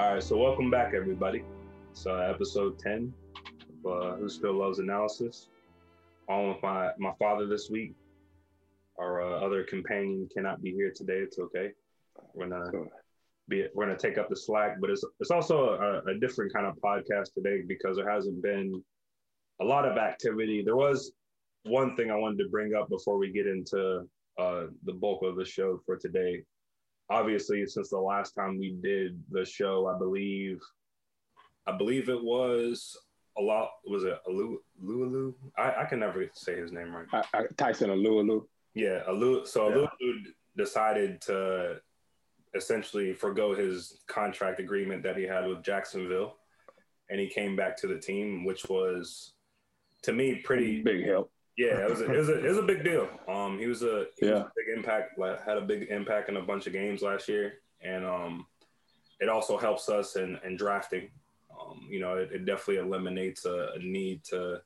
All right, so welcome back, everybody. So episode ten of uh, Who Still Loves Analysis. On with my my father this week. Our uh, other companion cannot be here today. It's okay. We're gonna be we're gonna take up the slack, but it's it's also a, a different kind of podcast today because there hasn't been a lot of activity. There was one thing I wanted to bring up before we get into uh, the bulk of the show for today. Obviously, since the last time we did the show, I believe, I believe it was a lot. Was it Alu Lulu? I, I can never say his name right. I, I, Tyson Alualu. Yeah, Alu. So yeah. Alualu decided to essentially forego his contract agreement that he had with Jacksonville, and he came back to the team, which was to me pretty big help. Yeah, it was a, it was a, it was a big deal. Um, he was a he yeah was a big impact. Had a big impact in a bunch of games last year, and um, it also helps us in, in drafting. Um, you know, it, it definitely eliminates a, a, need to.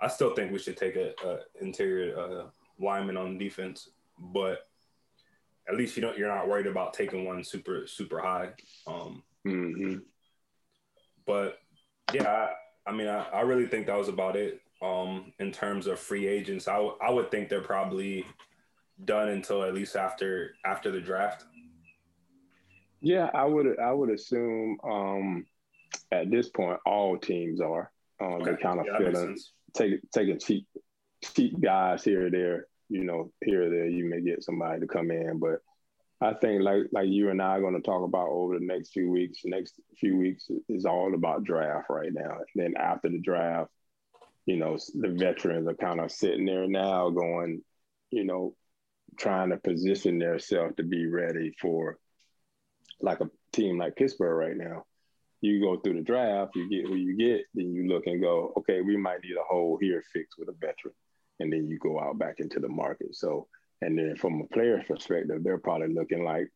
I still think we should take a, a interior uh, lineman on defense, but at least you don't you're not worried about taking one super super high. Um, mm-hmm. But yeah, I, I mean, I, I really think that was about it um, in terms of free agents. I, w- I would think they're probably done until at least after after the draft. Yeah, I would I would assume um, at this point all teams are. Um, okay. They're kind of yeah, feeling taking taking cheap cheap guys here or there. You know, here or there, you may get somebody to come in, but I think like like you and I are going to talk about over the next few weeks. Next few weeks is all about draft right now. And then after the draft, you know, the veterans are kind of sitting there now going, you know, trying to position themselves to be ready for like a team like Pittsburgh right now. You go through the draft, you get who you get, then you look and go, okay, we might need a hole here fixed with a veteran. And then you go out back into the market. So, and then from a player's perspective, they're probably looking like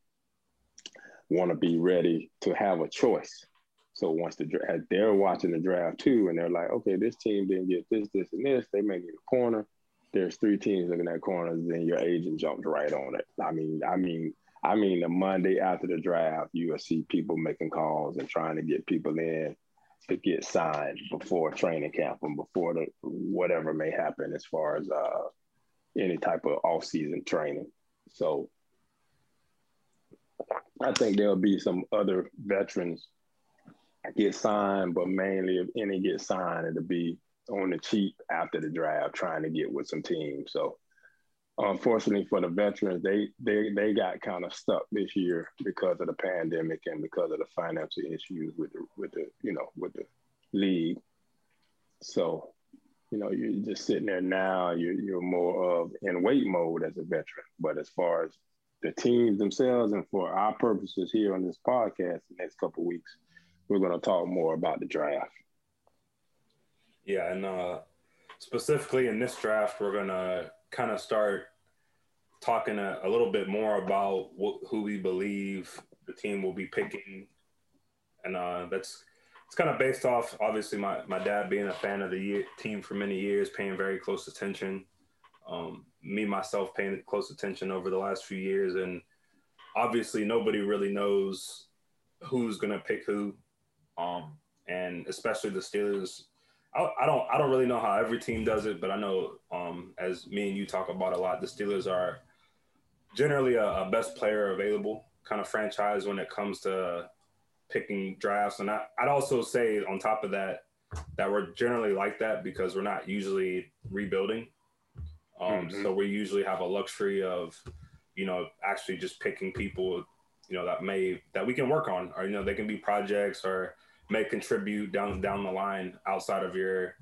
want to be ready to have a choice so once the draft, they're watching the draft too, and they're like, okay, this team didn't get this, this, and this. They may need a corner. There's three teams looking at corners, then your agent jumped right on it. I mean, I mean, I mean, the Monday after the draft, you will see people making calls and trying to get people in to get signed before training camp and before the whatever may happen as far as uh, any type of off-season training. So I think there'll be some other veterans get signed, but mainly if any get signed, it'll be on the cheap after the draft, trying to get with some teams. So unfortunately for the veterans, they they they got kind of stuck this year because of the pandemic and because of the financial issues with the with the you know with the league. So, you know, you're just sitting there now. You're you're more of in wait mode as a veteran. But as far as the teams themselves and for our purposes here on this podcast, the next couple weeks, we're going to talk more about the draft. Yeah, and uh, specifically in this draft, we're going to kind of start talking a, a, little bit more about who we believe the team will be picking, and uh, that's it's kind of based off obviously my, my dad being a fan of the year, team for many years, paying very close attention. Um, me myself paying close attention over the last few years, and obviously nobody really knows who's going to pick who um, and especially the Steelers. I, I, don't I don't really know how every team does it, but I know um, as me and you talk about a lot, the Steelers are generally a, a best player available kind of franchise when it comes to picking drafts. And I, I'd also say on top of that that we're generally like that because we're not usually rebuilding. Um, mm-hmm. So we usually have a luxury of, you know, actually just picking people, you know, that may that we can work on, or you know, they can be projects or may contribute down down the line outside of your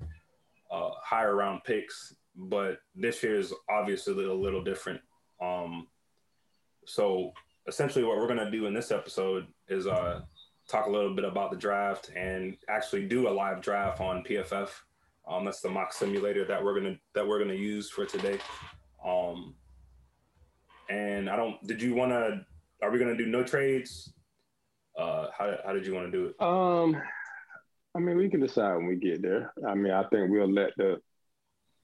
uh, higher round picks. But this year is obviously a little different. Um, so essentially, what we're gonna do in this episode is uh, talk a little bit about the draft and actually do a live draft on PFF. Um, that's the mock simulator that we're gonna that we're gonna use for today. Um, and I don't. Did you want to? Are we gonna do no trades? Uh, how how did you want to do it? Um, I mean, we can decide when we get there. I mean, I think we'll let the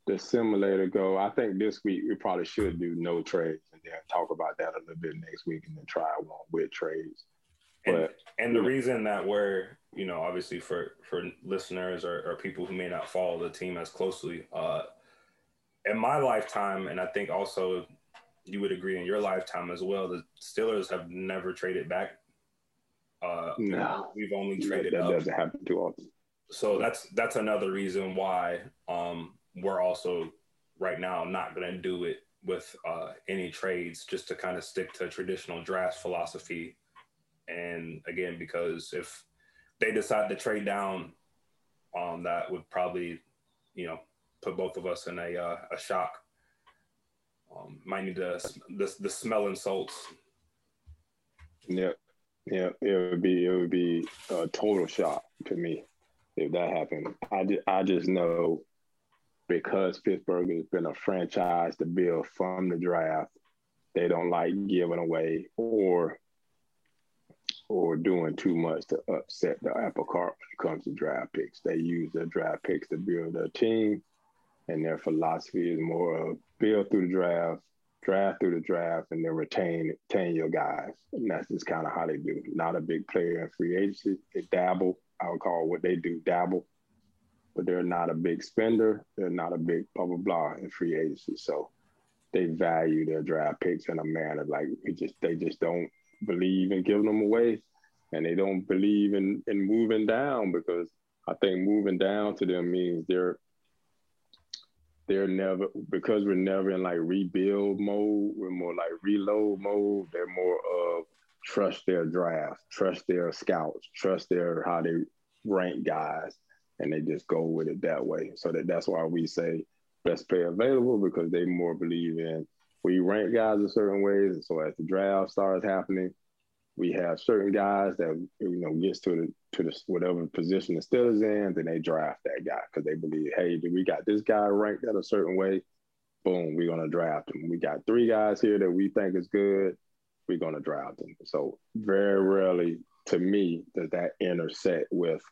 the simulator go. I think this week we probably should do no trades and then talk about that a little bit next week and then try one with trades. And, but, and the reason that we're, you know, obviously for for listeners or, or people who may not follow the team as closely, uh, in my lifetime, and I think also you would agree in your lifetime as well, the Steelers have never traded back. Uh, no, we've only traded that, that doesn't happen too often. So that's that's another reason why um, we're also right now not going to do it with uh, any trades, just to kind of stick to traditional draft philosophy. And again, because if they decide to trade down, um, that would probably, you know, put both of us in a uh, a shock. Um, might need to the the smelling salts. Yeah, yeah, it would be it would be a total shock to me if that happened. I just, I just know because Pittsburgh has been a franchise to build from the draft, they don't like giving away or or doing too much to upset the apple cart when it comes to draft picks. They use their draft picks to build their team, and their philosophy is more of build through the draft, draft through the draft, and then retain retain your guys. And that's just kind of how they do. Not a big player in free agency. They dabble. I would call what they do dabble but they're not a big spender. They're not a big blah blah blah in free agency. So they value their draft picks in a manner like we just they just don't believe in giving them away, and they don't believe in in moving down because I think moving down to them means they're they're never because we're never in like rebuild mode. We're more like reload mode. They're more of trust their draft, trust their scouts, trust their how they rank guys and they just go with it that way. So that that's why we say best player available because they more believe in we rank guys a certain ways. And so as the draft starts happening, we have certain guys that you know gets to the to the whatever position the Steelers in, then they draft that guy because they believe, hey, we got this guy ranked at a certain way. Boom, we're gonna draft him. We got three guys here that we think is good. We're gonna draft them. So very rarely, to me, does that intersect with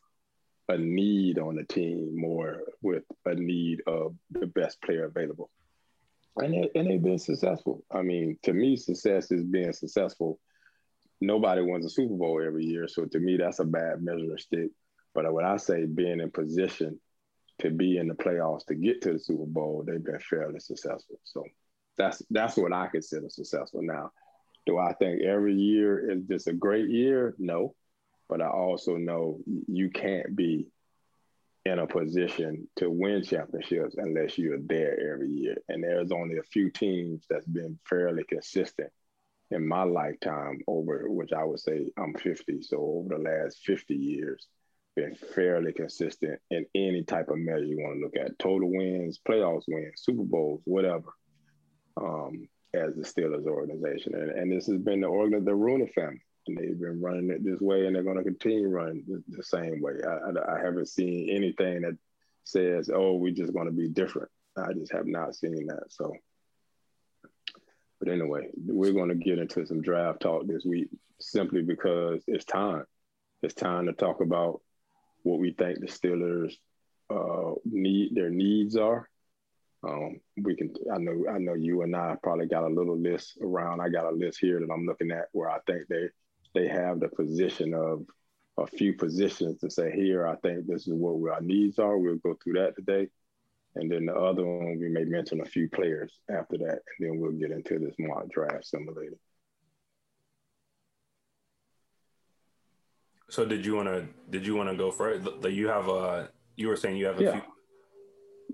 a need on the team more with a need of the best player available. And, they, and they've been successful. I mean, to me, success is being successful. Nobody wins a Super Bowl every year. So to me, that's a bad measure of stick. But when I say being in position to be in the playoffs to get to the Super Bowl, they've been fairly successful. So that's that's what I consider successful. Now, do I think every year is just a great year? No but I also know you can't be in a position to win championships unless you're there every year. And there's only a few teams that's been fairly consistent in my lifetime over which I would say I'm 50. So over the last 50 years, been fairly consistent in any type of measure you want to look at. Total wins, playoffs wins, Super Bowls, whatever. Um, as the Steelers organization. And, and this has been the organ the Rooney family and they've been running it this way, and they're going to continue running the, the same way. I, I, I, haven't seen anything that says, "Oh, we're just going to be different." I just have not seen that. So, but anyway, we're going to get into some draft talk this week, simply because it's time. It's time to talk about what we think the Steelers uh, need, their needs are. Um, we can. I know. I know you and I probably got a little list around. I got a list here that I'm looking at where I think they they have the position of a few positions to say, here, I think this is what our needs are. We'll go through that today. And then the other one, we may mention a few players after that, and then we'll get into this mock draft simulator. So did you want to did you want to go first? You have a you were saying you have a yeah. few.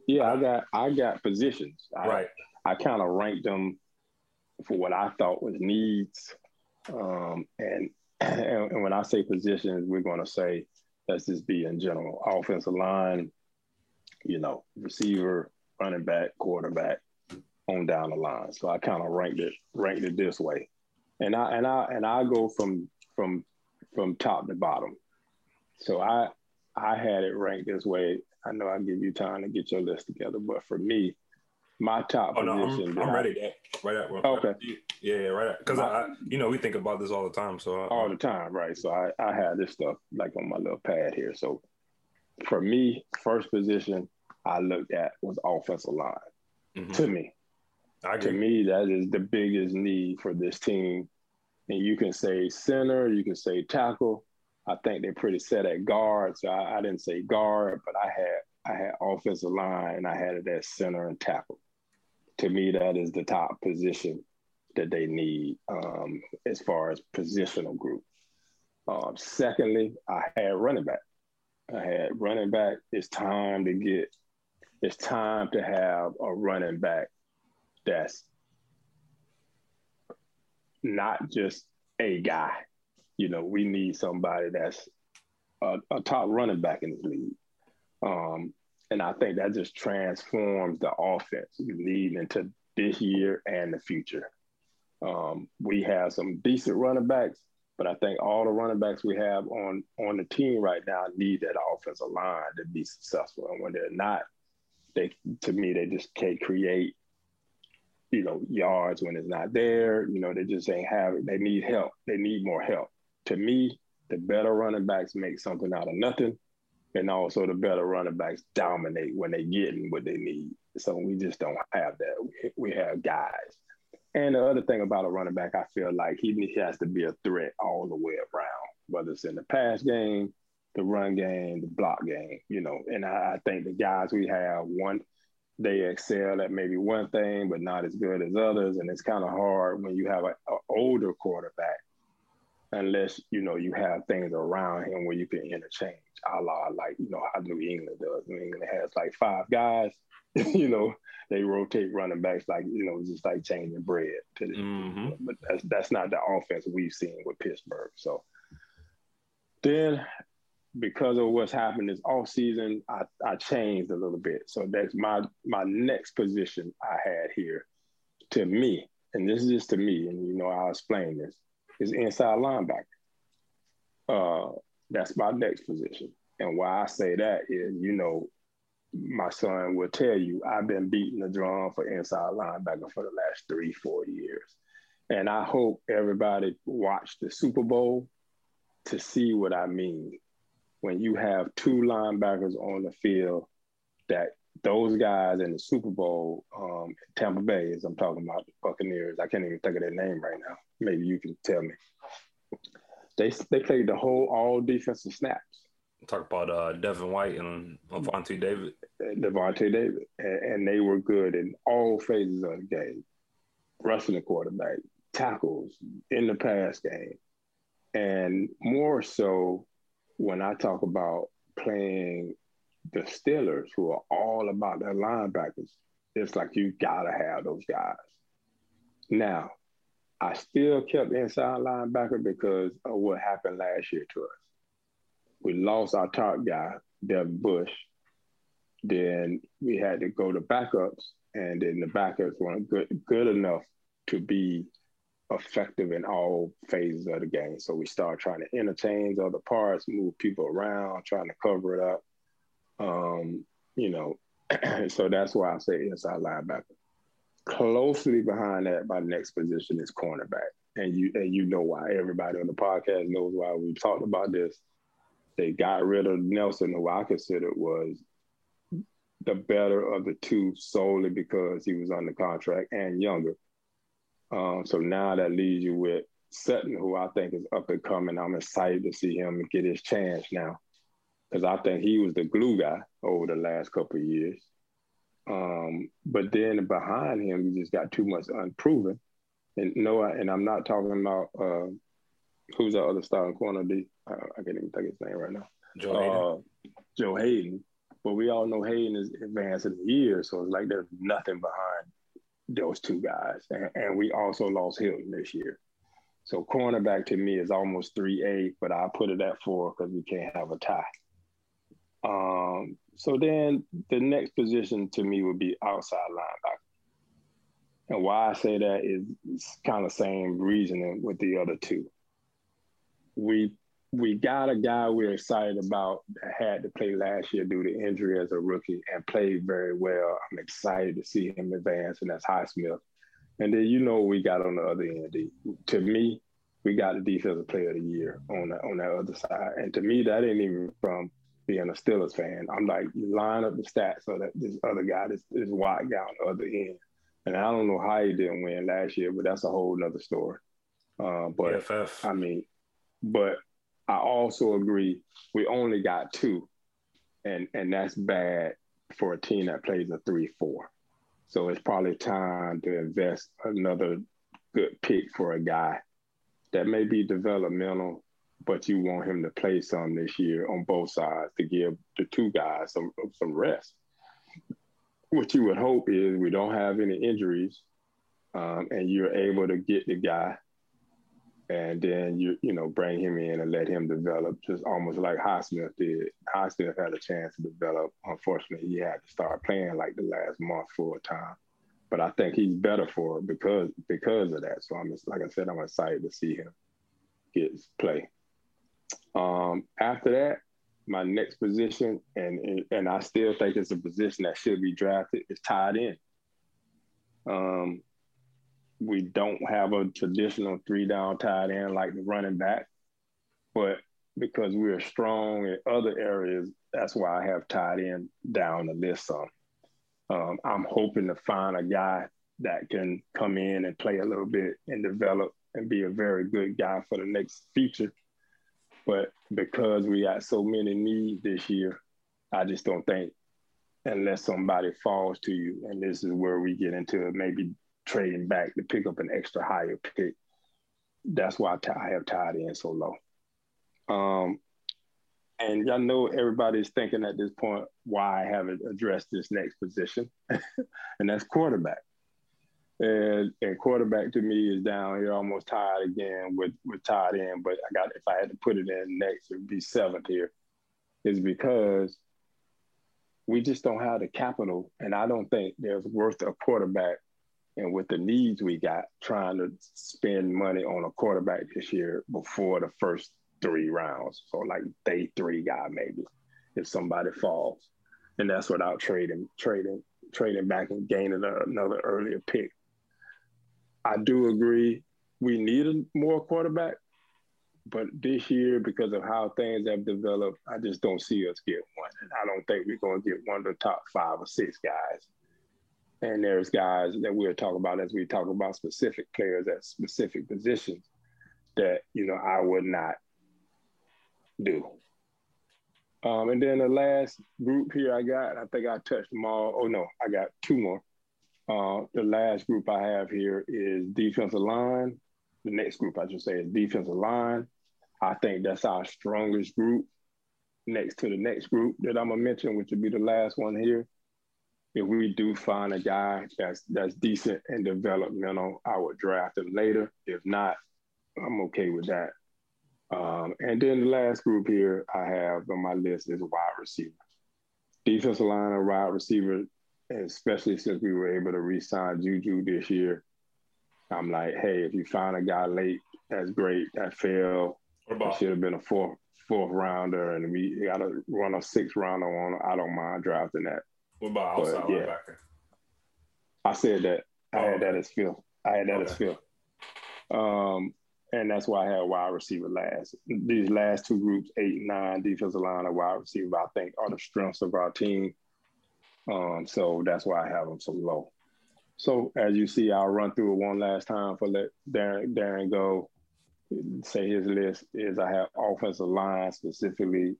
Yeah, I got I got positions. I, right. I kind of ranked them for what I thought was needs um, and, and when I say positions, we're going to say let's just be in general offensive line, you know, receiver, running back, quarterback, on down the line. So I kind of ranked it ranked it this way, and I and I and I go from from from top to bottom. So I I had it ranked this way. I know I give you time to get your list together, but for me, my top oh, no, position. I'm, I'm ready. Right at right, okay. Yeah, yeah, right. Because I, you know, we think about this all the time. So I, all the time, right? So I, I had this stuff like on my little pad here. So for me, first position I looked at was offensive line. Mm-hmm. To me, to me, that is the biggest need for this team And you can say center, you can say tackle. I think they're pretty set at guard. So I, I didn't say guard, but I had I had offensive line and I had it at center and tackle. To me, that is the top position that they need um, as far as positional group. Um, secondly, I had running back. I had running back. It's time to get. It's time to have a running back that's not just a guy. You know, we need somebody that's a, a top running back in the league. Um, and I think that just transforms the offense leading into this year and the future. Um, we have some decent running backs, but I think all the running backs we have on on the team right now need that offensive line to be successful. And when they're not, they to me they just can't create, you know, yards when it's not there. You know, they just ain't have it. They need help. They need more help. To me, the better running backs make something out of nothing. And also the better running backs dominate when they get what they need. So we just don't have that. We have guys and the other thing about a running back, I feel like he has to be a threat all the way around, whether it's in the pass game, the run game, the block game, you know. And I, I think the guys we have, one, they excel at maybe one thing, but not as good as others. And it's kind of hard when you have an older quarterback, unless, you know, you have things around him where you can interchange, a like, you know, how New England does. New England has like five guys, you know, they rotate running backs like you know just like changing bread. To the, mm-hmm. But that's that's not the offense we've seen with Pittsburgh. So then, because of what's happened this off season, I, I changed a little bit. So that's my my next position I had here. To me, and this is just to me, and you know I'll explain this is inside linebacker. Uh, that's my next position. And why I say that is, you know, my son will tell you, I've been beating the drum for inside linebacker for the last three, four years. And I hope everybody watched the Super Bowl to see what I mean. When you have two linebackers on the field that those guys in the Super Bowl, um, Tampa Bay, as I'm talking about the Buccaneers, I can't even think of their name right now. Maybe you can tell me. They they played the whole all defensive snaps. Talk about uh, Devin White and Lavonte David. Lavonte David, and, and, they were good in all phases of the game, rushing the quarterback, tackles in the pass game, and more so when I talk about playing the Steelers, who are all about their linebackers. It's like you gotta have those guys. Now, I still kept inside linebacker because of what happened last year to us we lost our top guy, Devin Bush. Then we had to go to backups, and then the backups weren't good good enough to be effective in all phases of the game. So we started trying to interchange other parts, move people around, trying to cover it up. Um, you know, so that's why I say inside linebacker. Closely behind that, my next position is cornerback. And you and you know why. Everybody on the podcast knows why we talked about this they got rid of Nelson, who I considered was the better of the two solely because he was under contract and younger. Um, so now that leaves you with Sutton, who I think is up and coming. I'm excited to see him get his chance now because I think he was the glue guy over the last couple years. Um, but then behind him, you just got too much unproven. And no, and I'm not talking about uh, who's the other starting corner? D. I, I can't even think his name right now. Joe Haden. Uh, Joe Haden. But we all know Haden is advancing the year, so it's like there's nothing behind those two guys. And, and we also lost Hilton this year. So cornerback to me is almost 3A, but I put it at four because we can't have a tie. Um, so then the next position to me would be outside linebacker. And why I say that is kind of same reasoning with the other two we we got a guy we're excited about that had to play last year due to injury as a rookie and played very well. I'm excited to see him advance, and that's Highsmith. And then you know we got on the other end. To me, we got the defensive player of the year on the, on that other side. And to me, that ain't even from being a Steelers fan. I'm like, line up the stats so that this other guy, this, this white guy on the other end. And I don't know how he didn't win last year, but that's a whole nother story. Uh, but. I mean, but I also agree we only got two, and and that's bad for a team that plays a three four. So it's probably time to invest another good pick for a guy that may be developmental, but you want him to play some this year on both sides to give the two guys some some rest. What you would hope is we don't have any injuries, um, and you're able to get the guy and then you you know bring him in and let him develop, just almost like Highsmith did. Highsmith had a chance to develop. Unfortunately, he had to start playing like the last month full time. But I think he's better for it because because of that. So I'm just, like I said, I'm excited to see him get play. Um, after that, my next position, and and I still think it's a position that should be drafted, is tight end. Um, we don't have a traditional three down tight end like the running back, but because we're strong in other areas, that's why I have tight end down the list some. Um, I'm hoping to find a guy that can come in and play a little bit and develop and be a very good guy for the next future. But because we got so many needs this year, I just don't think unless somebody falls to you, and this is where we get into maybe trading back to pick up an extra higher pick. That's why I have tight end so low. Um, and I know everybody's thinking at this point why I haven't addressed this next position, and that's quarterback. And, and quarterback to me is down here almost tied again with with tight end. But I got if I had to put it in next, it would be seventh here. Is because we just don't have the capital, and I don't think there's worth a quarterback and with the needs we got, trying to spend money on a quarterback this year before the first three rounds. So like day three guy maybe, if somebody falls. And that's without trading, trading, trading back and gaining another earlier pick. I do agree we need a more quarterback, but this year, because of how things have developed, I just don't see us get one. And I don't think we're going to get one of the top five or six guys and there's guys that we'll talk about as we talk about specific players at specific positions that you know I would not do. Um, and then the last group here I got, I think I touched them all. Oh no, I got two more. Uh, the last group I have here is defensive line. The next group I should say is defensive line. I think that's our strongest group. Next to the next group that I'm gonna mention, which would be the last one here, if we do find a guy that's that's decent and developmental, I would draft him later. If not, I'm okay with that. Um, and then the last group here I have on my list is wide receiver. Defensive line and wide receiver, especially since we were able to re-sign Juju this year. I'm like, hey, if you find a guy late, that's great. That fell. It should have been a fourth fourth rounder, and we got to run a sixth rounder on. I don't mind drafting that. What about outside but, yeah. linebacker? I said that. I oh, had that as Phil. I had that okay. as Phil. Um, and that's why I had wide receiver last. These last two groups, eight nine, defensive line and wide receiver, I think are the strengths of our team. Um, so that's why I have them so low. So as you see, I'll run through it one last time for let Darren, Darren go. Say his list is I have offensive line, specifically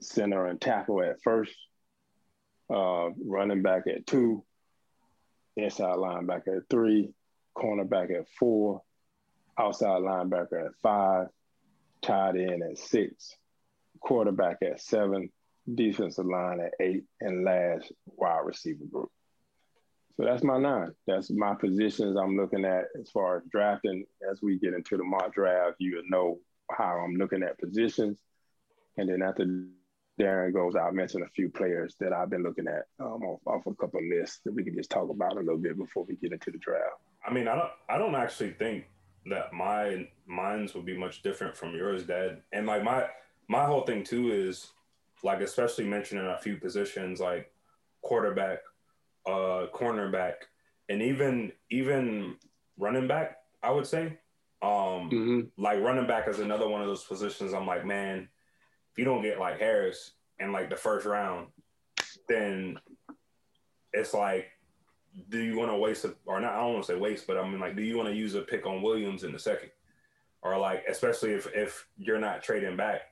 center and tackle at first uh, running back at two, inside linebacker at three, cornerback at four, outside linebacker at five, tight end at six, quarterback at seven, defensive line at eight, and last wide receiver group. So that's my nine. That's my positions I'm looking at as far as drafting. As we get into the mock draft, you'll know how I'm looking at positions. And then after Darren goes, I'll mention a few players that I've been looking at um, off, off a couple of lists that we can just talk about a little bit before we get into the draft. I mean, I don't, I don't actually think that my minds would be much different from yours, Dad. And like my, my whole thing too is like, especially mentioning a few positions like quarterback, uh, cornerback, and even even running back. I would say, um, mm-hmm. like running back is another one of those positions. I'm like, man you don't get like Harris in like the first round, then it's like, do you want to waste a, or not? I don't want to say waste, but I mean like, do you want to use a pick on Williams in the second? or like especially if if you're not trading back.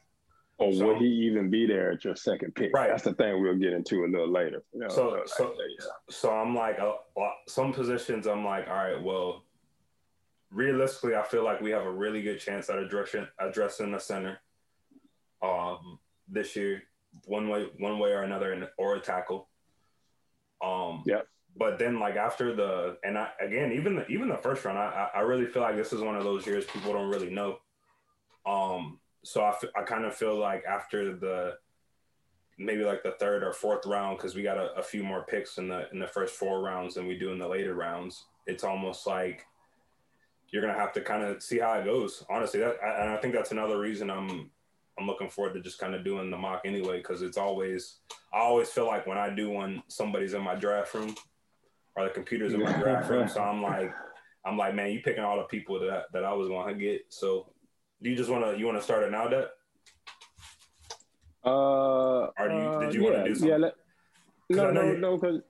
Or so, will he even be there at your second pick? Right. That's the thing we'll get into a little later. You know, so so yeah. so I'm like uh, some positions I'm like all right well realistically I feel like we have a really good chance at addressing addressing the center um this year one way one way or another or a tackle. Um yeah but then like after the and I again even the even the first round I I really feel like this is one of those years people don't really know. Um, so I, f- I kind of feel like after the maybe like the third or fourth round because we got a, a, few more picks in the in the first four rounds than we do in the later rounds. It's almost like you're gonna have to kind of see how it goes. Honestly, that and I think that's another reason I'm I'm looking forward to just kind of doing the mock anyway because it's always I always feel like when I do one, somebody's in my draft room or the computers in my draft room. So I'm like, I'm like, man, you picking all the people that that I was going to get. So do you just want to you want to start it now, Dad? Uh, or you, did you uh, want to do something? Yeah, let, no, no, no, because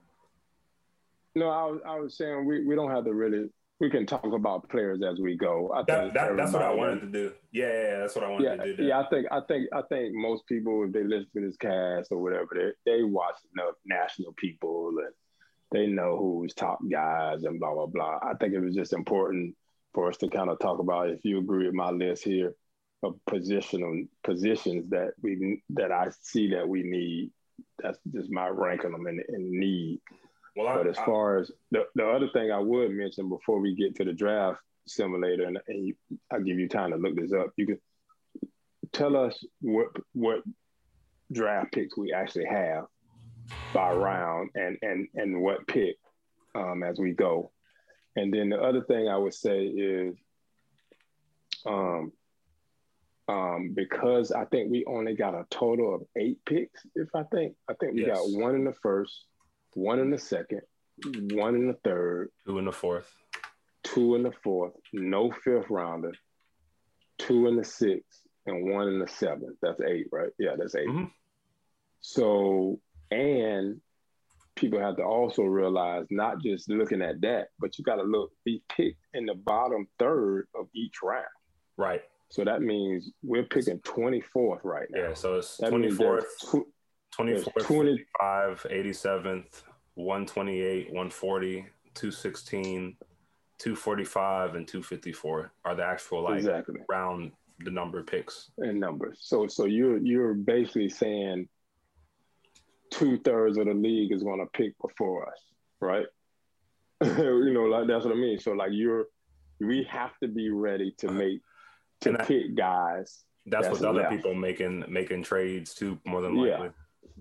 no, I was I was saying we, we don't have to really we can talk about players as we go. I that, that that's what I wanted to do. Yeah, yeah, that's what I wanted yeah, to do. Yeah, I think I think I think most people if they listen to this cast or whatever, they they watch enough national people and they know who's top guys and blah blah blah. I think it was just important for us to kind of talk about if you agree with my list here of positional positions that we that I see that we need. That's just my ranking them in, in need. Well, but I, as far I, as the, the other thing I would mention before we get to the draft simulator, and, and you, I'll give you time to look this up. You can tell us what what draft picks we actually have by round and and and what pick um, as we go. And then the other thing I would say is, um, um, because I think we only got a total of eight picks. If I think, I think we yes. got one in the first, one in the second, one in the third, two in the fourth, two in the fourth, no fifth rounder, two in the sixth, and one in the seventh. That's eight, right? Yeah, that's 8 mm-hmm. So and people have to also realize not just looking at that, but you got to look, be picked in the bottom third of each round. Right. So that means we're picking 24th right now. Yeah, so it's that 24th, tw- 24th, 20, 55, 87th, 128, 140, 216, 245, and 254 are the actual like exactly. round the number picks. And numbers. So so you're you're basically saying two thirds of the league is going to pick before us, right? you know, like that's what I mean. So like you're, we have to be ready to uh, make to that, pick guys. That's, that's what other left. people making making trades too, more than likely. Yeah.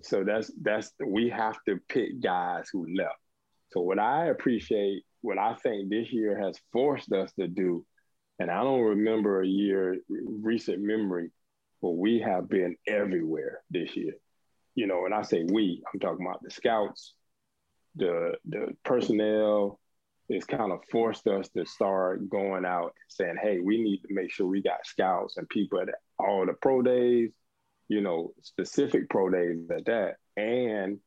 So that's that's we have to pick guys who left. So what I appreciate, what I think this year has forced us to do, and I don't remember a year recent memory, but we have been everywhere this year you know, and I say we, I'm talking about the scouts, the the personnel. It's kind of forced us to start going out and saying, "Hey, we need to make sure we got scouts and people at all the pro days, you know, specific pro days at that, and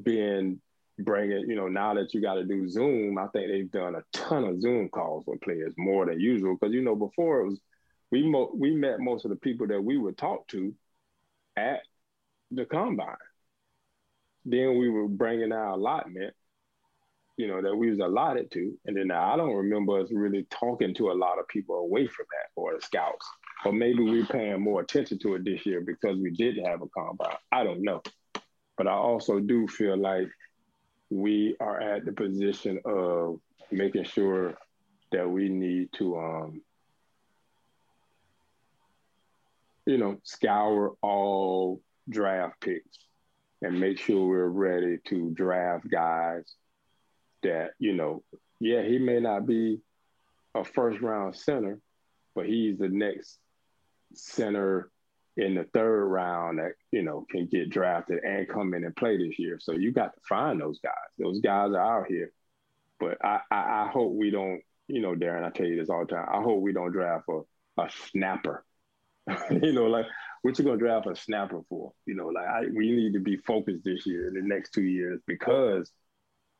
being bringing, you know, now that you got to do Zoom, I think they've done a ton of Zoom calls with players more than usual because you know before it was we mo- we met most of the people that we would talk to at the combine. Then we were bringing our allotment, you know, that we was allotted to. And then I don't remember us really talking to a lot of people away from that or the scouts. Or maybe we're paying more attention to it this year because we did have a combine. I don't know. But I also do feel like we are at the position of making sure that we need to um, you know, scour all draft picks and make sure we're ready to draft guys that, you know, yeah, he may not be a first round center, but he's the next center in the third round that, you know, can get drafted and come in and play this year. So you got to find those guys. Those guys are out here. But I, I, I hope we don't, you know, Darren, I tell you this all the time. I hope we don't draft a, a snapper. you know, like what you gonna draft a snapper for? You know, like I, we need to be focused this year, in the next two years, because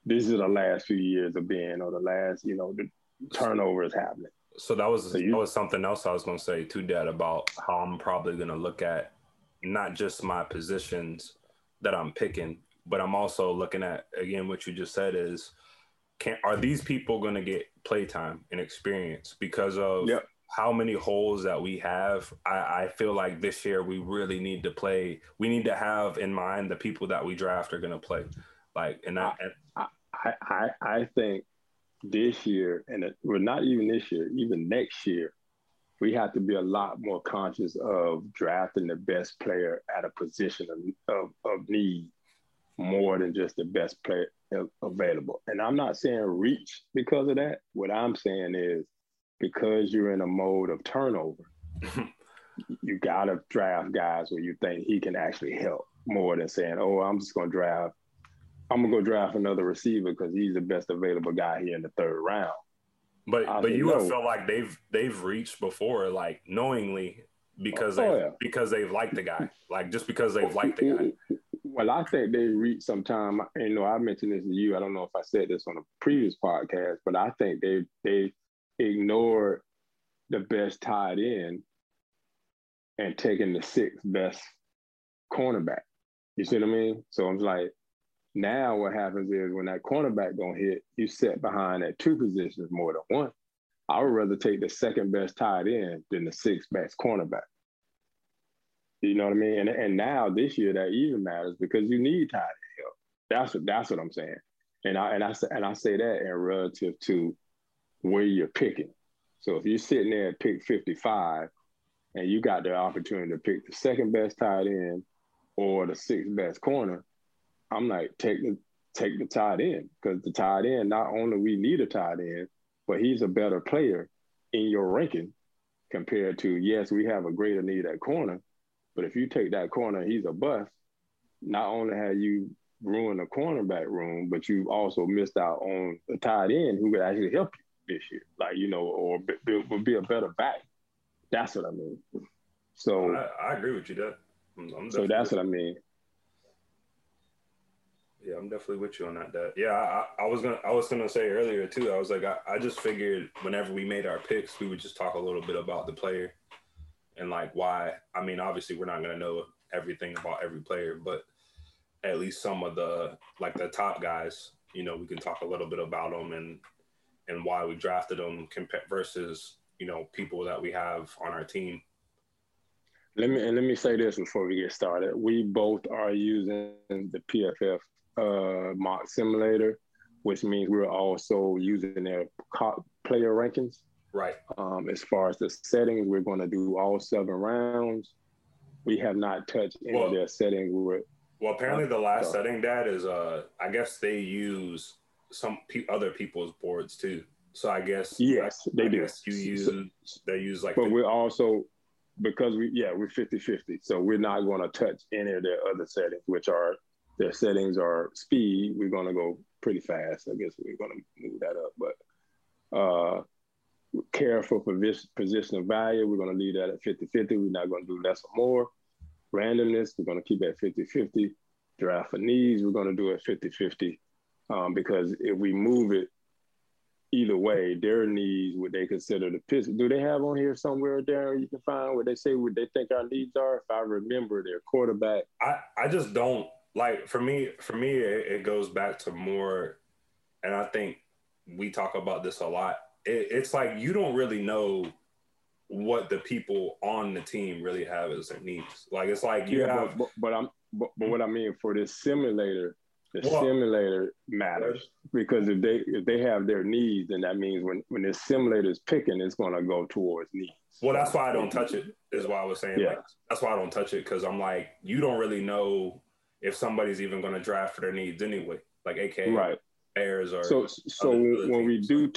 this is the last few years of being, or the last, you know, the turnover is happening. So that was so you, that was something else I was going to say to Dad about how I'm probably going to look at not just my positions that I'm picking, but I'm also looking at again what you just said is can are these people going to get playtime and experience because of yep. how many holes that we have? I, I feel like this year we really need to play. We need to have in mind the people that we draft are going to play. Like, and I, I, I, I think this year, and it, well, not even this year, even next year, we have to be a lot more conscious of drafting the best player at a position of, of, of need more than just the best player available. And I'm not saying reach because of that. What I'm saying is because you're in a mode of turnover, you got to draft guys where you think he can actually help more than saying, oh, I'm just going to draft. I'm gonna go draft another receiver because he's the best available guy here in the third round. But I but you no. feel like they've they've reached before, like knowingly because oh, they yeah. because they've liked the guy, like just because they've liked the guy. Well, I think they reached some time. And, you know, I mentioned this to you. I don't know if I said this on a previous podcast, but I think they they ignored the best tight end and taking the sixth best cornerback. You see what I mean? So I'm like, now what happens is when that cornerback don't hit, you set behind at two positions more than one. I would rather take the second best tight end than the sixth best cornerback. You know what I mean? And and now this year that even matters because you need tight end help. That's what that's what I'm saying. And I and I say and I say that in relative to where you're picking. So if you're sitting there at pick 55 and you got the opportunity to pick the second best tight end or the sixth best corner, I'm like, take the take the tight end because the tight end not only we need a tight end, but he's a better player in your ranking compared to yes, we have a greater need at corner, but if you take that corner, he's a bust. Not only have you ruined the cornerback room, but you've also missed out on a tight end who could actually help you this year, like you know, or be, would be a better back. That's what I mean. So I, I agree with you. That so that's what I mean. Yeah, I'm definitely with you on that. That yeah, I, I, was gonna I was gonna say earlier too. I was like, I, I just figured whenever we made our picks, we would just talk a little bit about the player and like why. I mean, obviously, we're not gonna know everything about every player, but at least some of the like the top guys, you know, we can talk a little bit about them and and why we drafted them compared versus you know people that we have on our team. Let me and let me say this before we get started. We both are using the PFF uh, mock simulator, which means we're also using their player rankings. Right. Um, as far as the settings, we're going to do all seven rounds. We have not touched any well, of their settings. We're, well, apparently the last setting that is, uh, I guess they use some pe- other people's boards too. So I guess yes, they I do. You use so, they use like, but 50. we're also because we yeah we're 50-50. So we're not going to touch any of their other settings, which are their settings are speed. We're to go pretty fast. I guess we're to move that up, but uh, care for position of value. We're to leave that at 50 50. We're not to do less or more. Randomness, we're to keep at 50 50. Draft for needs, we're to do it 50 50. Um, because if we move it either way, their needs, what they consider the pitch. Do they have on here somewhere, Darren, you can find what they say what they think our needs are? If I remember their quarterback. I, I just don't like for me for me it, it goes back to more and I think we talk about this a lot it, it's like you don't really know what the people on the team really have as their needs. Like it's like you yeah, have, but, but I'm but, but what I mean for this simulator, the well, simulator matters because if they if they have their needs, then that means when when the simulator is picking, it's going to go towards needs. Well, that's why I don't touch it. Is why I was saying. Yeah. Like, that's why I don't touch it because I'm like you don't really know if somebody's even going to draft for their needs anyway. Like AK right. Bears or so. So when we do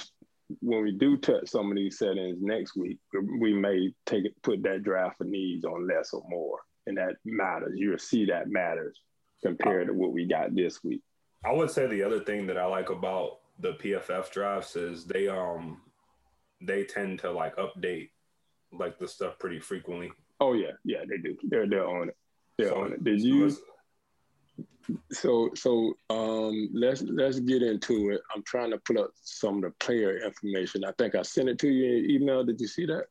when we do touch some of these settings next week, we may take it, put that draft for needs on less or more, and that matters. You'll see that matters compared to what we got this week. I would say the other thing that I like about the PFF drafts is they um they tend to like update like the stuff pretty frequently. Oh yeah, yeah, they do. They're they're on it. They're so, on it. Did you? so so um, let's let's get into it. I'm trying to put up some of the player information. I think I sent it to you in email. Did you see that?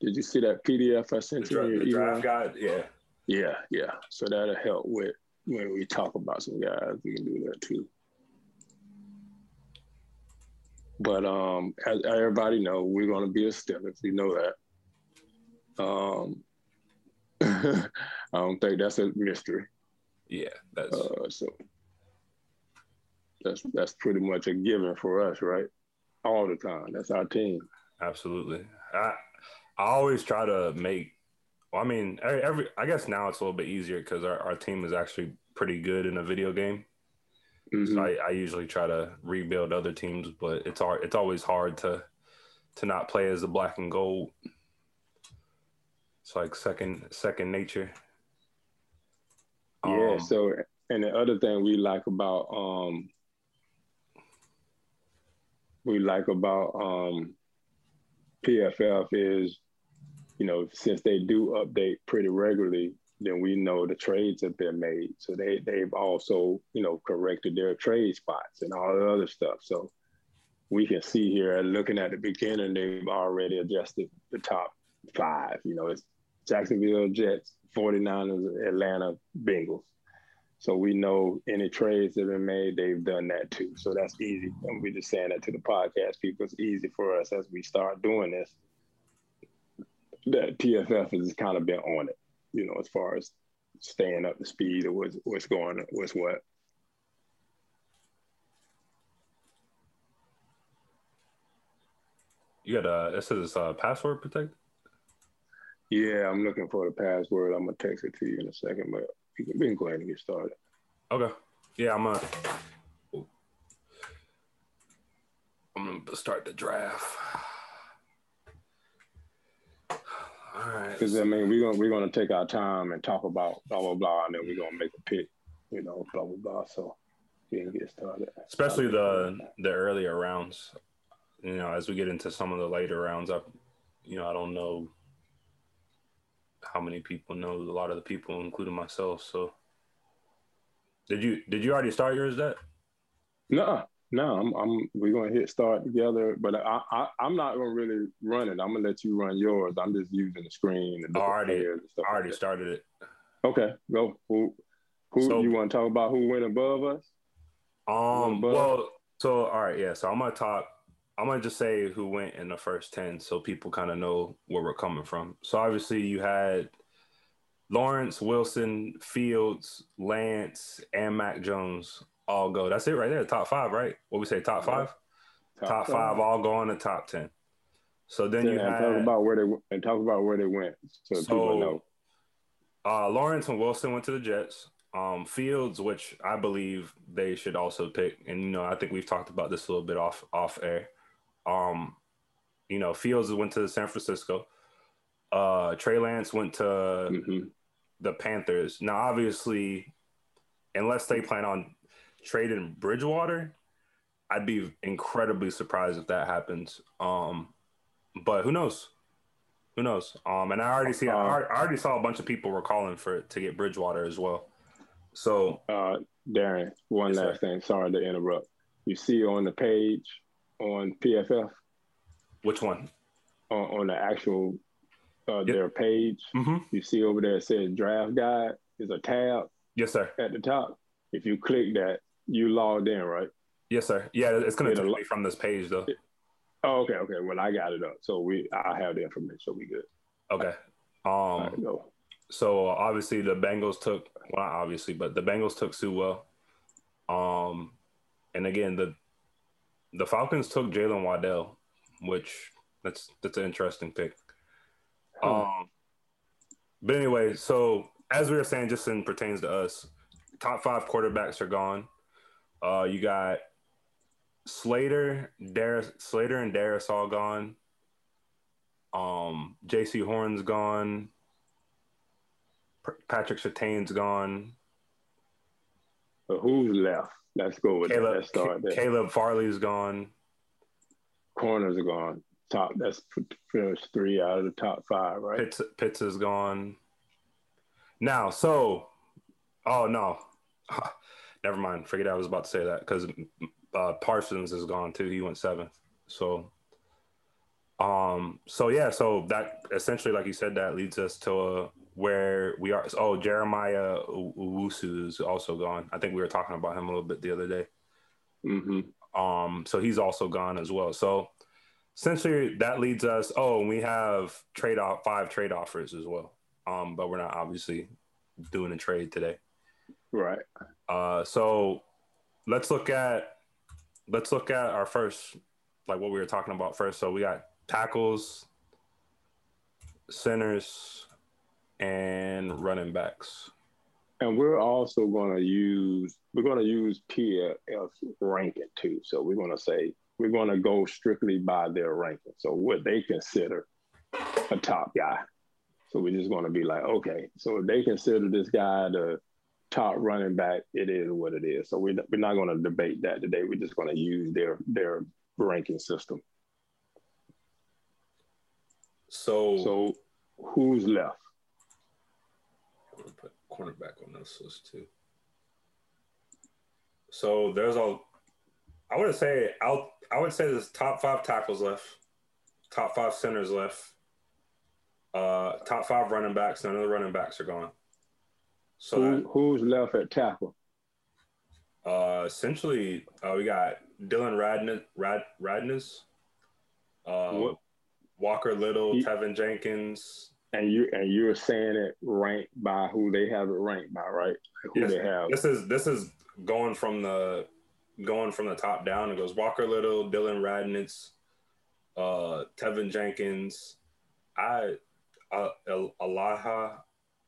Did you see that PDF I sent the, you? The draft guide, yeah. Yeah, yeah. So that'll help with when we talk about some guys. We can do that too. But um, as everybody know, we're going to be a step if We know that. Um, I don't think that's a mystery. Yeah, that's uh, so. That's that's pretty much a given for us, right? All the time. That's our team. Absolutely. I I always try to make. Well, I mean, every I guess now it's a little bit easier because our, our team is actually pretty good in a video game. Mm-hmm. So I, I usually try to rebuild other teams, but it's hard. It's always hard to to not play as the black and gold. It's like second second nature. Yeah. Um, so, and the other thing we like about um, we like about um, PFF is, you know, since they do update pretty regularly, then we know the trades have been made. So they they've also, you know, corrected their trade spots and all the other stuff. So we can see here, looking at the beginning, they've already adjusted the top five. You know, it's Jacksonville Jets, 49ers, Atlanta Bengals. So we know any trades that have been made, they've done that too. So that's easy. And we're just saying that to the podcast people. It's easy for us as we start doing this. That PFF has kind of been on it, you know, as far as staying up to speed of what's, what's going, what's what. You got a, it says uh, password protect? Yeah, I'm looking for the password. I'm gonna text it to you in a second, but we can, we can go ahead and get started. Okay. Yeah, I'm gonna. I'm gonna start the draft. All right. Because I mean, we're gonna we're gonna take our time and talk about blah blah blah, and then we're gonna make a pick, you know, blah blah blah. So we can get started. Especially the the earlier rounds. You know, as we get into some of the later rounds, I, you know, I don't know how many people know a lot of the people, including myself. So, did you did you already start yours? That no, no. I'm, I'm we're gonna hit start together, but I, I I'm not gonna really run it. I'm gonna let you run yours. I'm just using the screen and already and stuff already like started it. Okay, go. Who who so, you want to talk about? Who went above us? Um. Above? Well, so all right, yeah. So I'm gonna talk I'm gonna just say who went in the first ten, so people kind of know where we're coming from. So obviously, you had Lawrence, Wilson, Fields, Lance, and Mac Jones all go. That's it right there. Top five, right? What we say, top five? Top, top five. all go in the top ten. So then you had, talk about where they and talk about where they went, so, so people know. Uh, Lawrence and Wilson went to the Jets. Um, Fields, which I believe they should also pick, and you know I think we've talked about this a little bit off off air. Um, you know, Fields went to San Francisco. Uh, Trey Lance went to mm-hmm. the Panthers. Now, obviously, unless they plan on trading Bridgewater, I'd be incredibly surprised if that happens. Um, but who knows? Who knows? Um, and I already see, uh, I already saw a bunch of people were calling for to get Bridgewater as well. So, uh, Darren, one yes, last sir. thing. Sorry to interrupt. You see on the page on PFF? Which one? On, on the actual uh, yep. their page, mm-hmm. you see over there it says draft guide. There's a tab. Yes, sir. At the top, if you click that, you logged in, right? Yes, sir. Yeah, it's going to take me from this page though. It, oh, okay, okay. Well, I got it up, so we I have the information, so we good. Okay. Um. Right, go. So obviously the Bengals took well, not obviously, but the Bengals took Sewell. Um, and again the the Falcons took Jaylen Waddle, which that's that's an interesting pick. Um, but anyway, so as we were saying, just in pertains to us, top five quarterbacks are gone. Uh, you got Slater, Darrisaw, Slater and Darrisaw all gone. Um, Jaycee Horn's gone. Patrick Surtain's gone. But who's left? Let's go with Caleb, that. Let's start there. Caleb Farley's gone. Corners are gone. Top. That's finished three out of the top five, right? Pitts, Pitts is gone. Now, so, oh no, never mind. Forget I was about to say that because uh, Parsons is gone too. He went seventh. So, um, so yeah, so that essentially, like you said, that leads us to uh, where we are. Oh, Jeremiah Owusu is also gone. I think we were talking about him a little bit the other day. Mm-hmm. Um, so he's also gone as well. So essentially, that leads us. Oh, and we have trade off five trade offers as well. Um, but we're not obviously doing a trade today. Right. Uh, so let's look at let's look at our first like what we were talking about first. So we got tackles, centers, and running backs. And we're also going to use we're going to use PFF ranking too. So we're going to say we're going to go strictly by their ranking. So what they consider a top guy. So we're just going to be like, okay, so if they consider this guy the top running back, it is what it is. So we're, we're not going to debate that today. We're just going to use their their ranking system. So, so who's left? I'm gonna put cornerback on this list too. So there's a, I would say out. I would say there's top five tackles left, top five centers left, uh, top five running backs. None of the running backs are gone. So Who, that, who's left at tackle? Uh, essentially, uh, we got Dillon Radness, Rad, Radness, uh, Walker Little, he, Teven Jenkins. And you and you're saying it ranked by who they have it ranked by, right? Who yes. they have. This is this is going from the going from the top down. It goes Walker Little, Dillon Radnitz, uh, Teven Jenkins, I, uh, Alijah,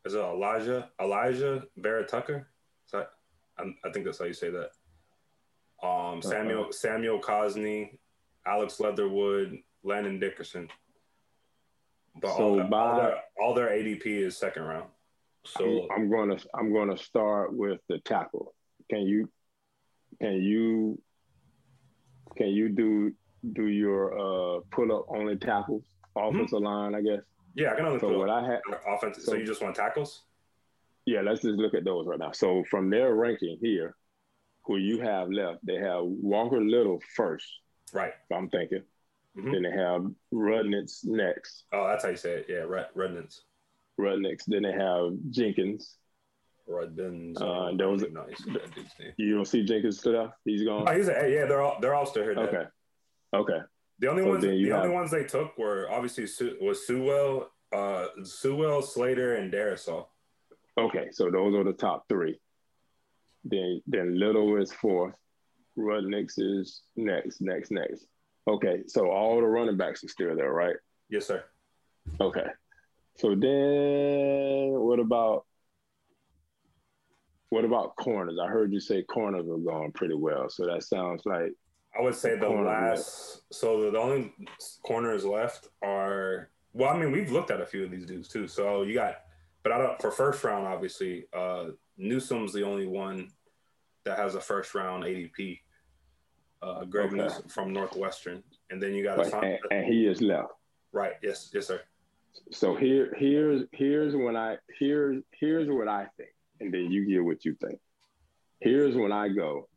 is it Alijah Alijah Vera Tucker? That, I think that's how you say that. Um, Samuel uh-huh. Samuel Cosmi, Alex Leatherwood, Landon Dickerson. So all, by, all, their, all their ADP is second round. So I'm, I'm gonna I'm gonna start with the tackle. Can you can you can you do do your uh pull up only tackles offensive mm-hmm. line? I guess. Yeah, I can only so pull what I had offensive. So, so you just want tackles? Yeah, let's just look at those right now. So from their ranking here, who you have left, they have Walker Little first. Right. I'm thinking. Mm-hmm. Then they have Rudnitz next. Oh, that's how you say it. Yeah, Rud- Rudnitz. Rudnitz. Then they have Jenkins. Rudnitz. Uh, those, nice. You don't see Jenkins still He's gone. Oh, he's a, yeah. They're all they're all still here. Okay. Okay. The only so ones the have... only ones they took were obviously Su- was Sewell, uh, Sewell, Slater, and Darrisaw. Okay, so those are the top three. Then then Little is fourth. Rudnitz is next, next, next. Okay, so all the running backs are still there, right? Yes, sir. Okay. So then what about what about corners? I heard you say corners are going pretty well. So that sounds like I would say the last so the only corners left are well, I mean, we've looked at a few of these dudes too. So you got but I don't for first round, obviously, uh Newsome's the only one that has a first round ADP uh, Greg okay. from Northwestern, and then you got right. and, and he is left. Right. Yes. Yes, sir. So here, here's here's when I here's here's what I think, and then you hear what you think. Here's when I go.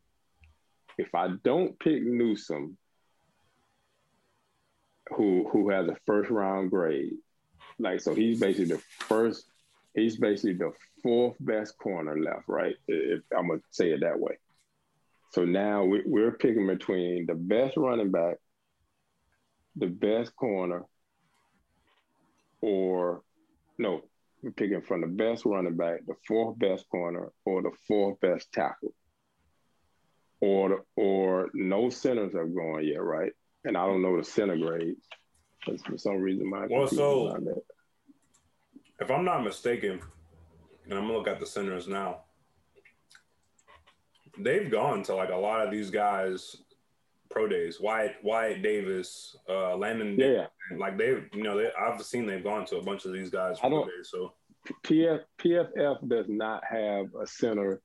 If I don't pick Newsome, who who has a first round grade, like so, he's basically the first. He's basically the fourth best corner left, right? If I'm gonna say it that way. So now we're picking between the best running back, the best corner, or no, we're picking from the best running back, the fourth best corner, or the fourth best tackle. Or or no centers are going yet, right? And I don't know the center grades. Because for some reason my well, so if I'm not mistaken, and I'm gonna look at the centers now they've gone to like a lot of these guys pro days. Wyatt Wyatt Davis, uh, Landon. Yeah, yeah. like they've you know they, I've seen they've gone to a bunch of these guys. I don't. Days, so PF, PFF does not have a center.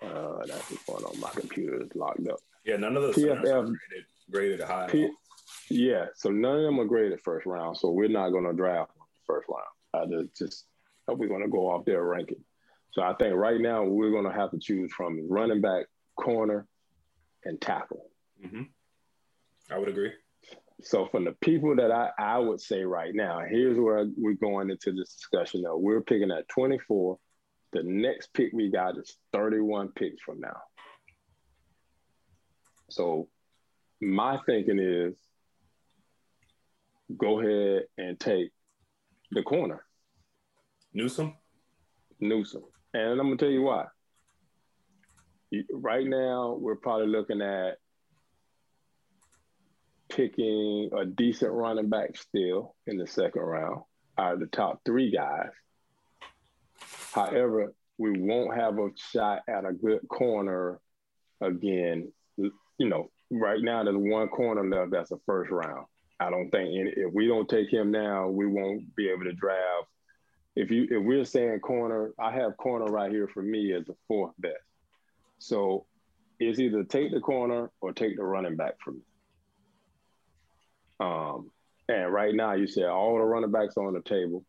Uh, that's what's going on. My computer is locked up. Yeah, none of those PFF graded, graded high. P, yeah, so none of them are graded first round. So we're not going to draft first round. I just, just we're going to go off their ranking. So I think right now we're going to have to choose from running back, corner, and tackle. Mm-hmm. I would agree. So from the people that I, I would say right now, here's where we're going into this discussion. Though we're picking at 24. The next pick we got is 31 picks from now. So my thinking is go ahead and take the corner. Newsom? Newsome. And I'm gonna tell you why. Right now, we're probably looking at picking a decent running back still in the second round out of the top three guys. However, we won't have a shot at a good corner again. You know, right now there's one corner left that's a first round. I don't think any, if we don't take him now, we won't be able to draft. If you if we're saying corner, I have corner right here for me as the fourth best. So it's either take the corner or take the running back from me. Um, and right now, you said all the running backs on the table.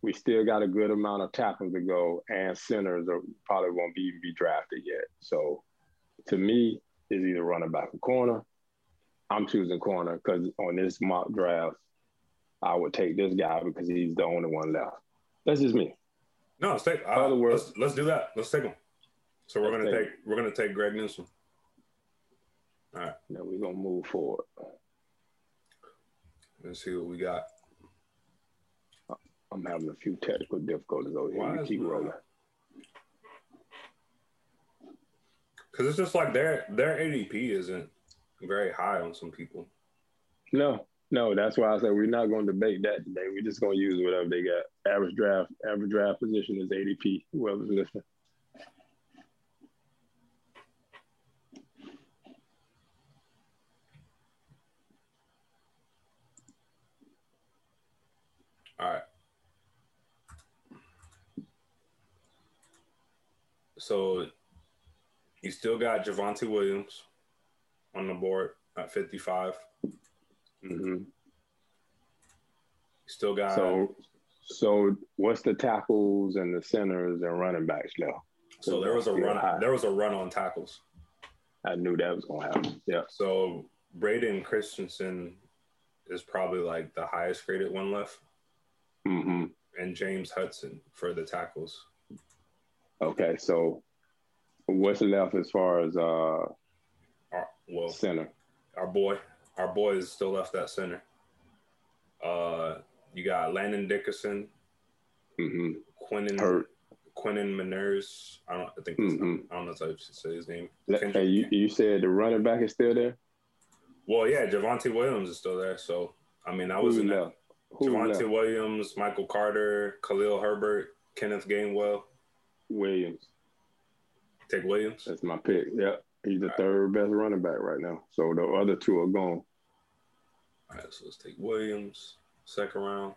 We still got a good amount of tackles to go, and centers are, probably won't be, even be drafted yet. So, to me, is either running back or corner. I'm choosing corner because on this mock draft, I would take this guy because he's the only one left. That's just me. No, let's take. Uh, words, let's, let's do that. Let's take him. So we're gonna take, take we're gonna take Greg Newsome. All right. Now we're gonna move forward. Let's see what we got. I'm having a few technical difficulties over here. Why keep rolling. Because it's just like their their ADP isn't very high on some people. No, no, that's why I said we're not going to debate that today. We're just going to use whatever they got. Average draft, average draft position is ADP. Whoever's listening. All right. So you still got Javonte Williams on the board at 55. Mm-hmm. Still got. So, so what's the tackles and the centers and running backs now? So there was a run. High. There was a run on tackles. I knew that was going to happen. Yeah. So Braden Christensen is probably like the highest graded one left. Mm-hmm. And James Hudson for the tackles. Okay, so what's left as far as uh our, well center? Our boy, our boys still left that center. Uh, you got Landon Dickerson, mm-hmm. Quinton Hurt. Quinton Meinerz. I don't. I think. Mm-hmm. I don't know if I should say his name. Hey, you, you said the running back is still there. Well, yeah, Javonte Williams is still there. So I mean, I was Who in that. Javonte Williams, Michael Carter, Khalil Herbert, Kenneth Gainwell. Williams. Take Williams. That's my pick. Yeah, he's the All third right. best running back right now. So the other two are gone. All right, so let's take Williams second round.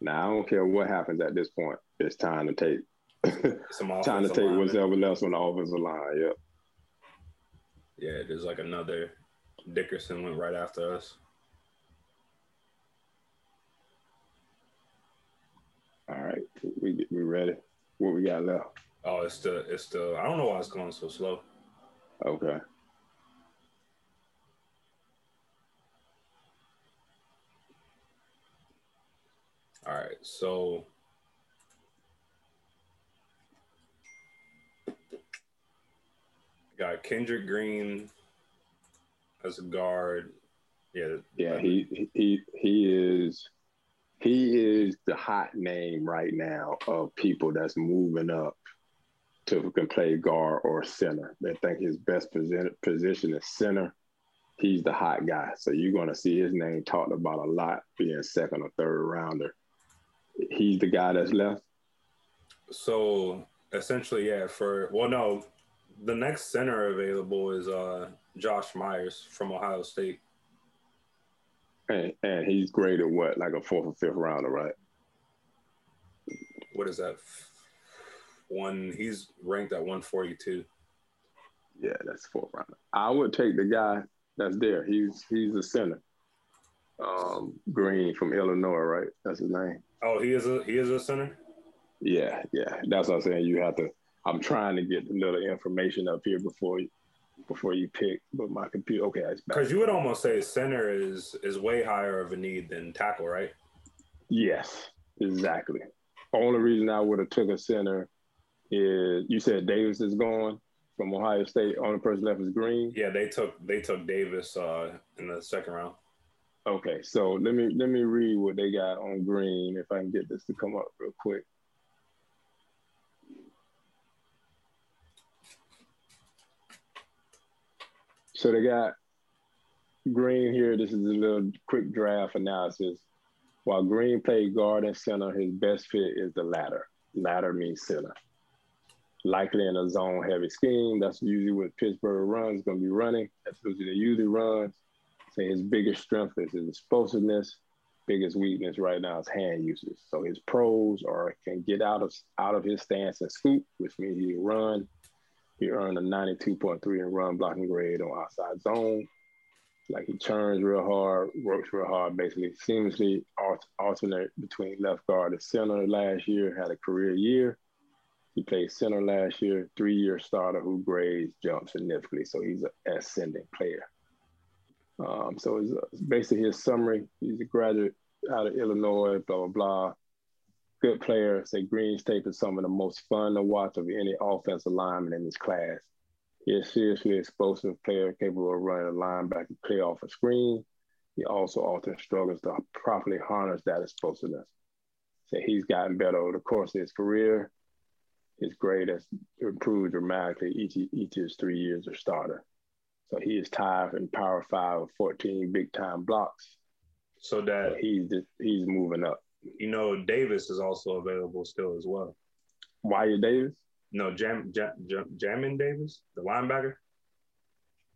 Now I don't care what happens at this point. It's time to take time to take what's ever left on the offensive line. Yep. Yeah, there's like another Dickerson went right after us. All right, we we ready. What we got left? Oh, it's the it's the. I don't know why it's going so slow. Okay. All right, so got Kendrick Green as a guard. Yeah. Yeah, he he he is he is the hot name right now of people that's moving up to can play guard or center. They think his best position is center. He's the hot guy. So you're going to see his name talked about a lot being second or third rounder. He's the guy that's left. So essentially, yeah, for, well, no, the next center available is uh, Josh Myers from Ohio State. And, and he's graded what, like a fourth or fifth rounder, right? What is that? One. He's ranked at one forty two. Yeah, that's fourth rounder. I would take the guy that's there. He's he's a center. Um, Green from Illinois, right? That's his name. Oh, he is a he is a center. Yeah, yeah. That's what I'm saying. You have to. I'm trying to get a little information up here before you before you pick, but my computer. Okay, because you would almost say center is is way higher of a need than tackle, right? Yes, exactly. Only reason I would have took a center is you said Davis is gone from Ohio State. Only person left is Green. Yeah, they took they took Davis uh, in the second round. Okay, so let me let me read what they got on Green if I can get this to come up real quick. So they got Green here. This is a little quick draft analysis. While Green played guard and center, his best fit is the latter. Latter means center likely in a zone heavy scheme. That's usually what Pittsburgh runs going to be running. That's what they usually runs. Say his biggest strength is his explosiveness. Biggest weakness right now is hand usage. So his pros are can get out of out of his stance and scoop, which means he run. He earned a 92.3 in run blocking grade on outside zone. Like he turns real hard, works real hard, basically seamlessly alternate between left guard and center last year, had a career year he played center last year, three year starter who grades jump significantly. So he's an ascending player. Um, so it's, it's basically his summary. He's a graduate out of Illinois, blah, blah, blah. Good player. Say Green State is some of the most fun to watch of any offensive lineman in this class. He's a seriously explosive player capable of running a linebacker play off a screen. He also often struggles to properly harness that explosiveness. So he's gotten better over the course of his career his grade has improved dramatically each each of his three years of starter. So he is tied in Power Five with 14 big time blocks. So that so he's he's moving up. You know, Davis is also available still as well. Why Wyatt Davis? No, Jam, Jam, Jam Jamin Davis, the linebacker.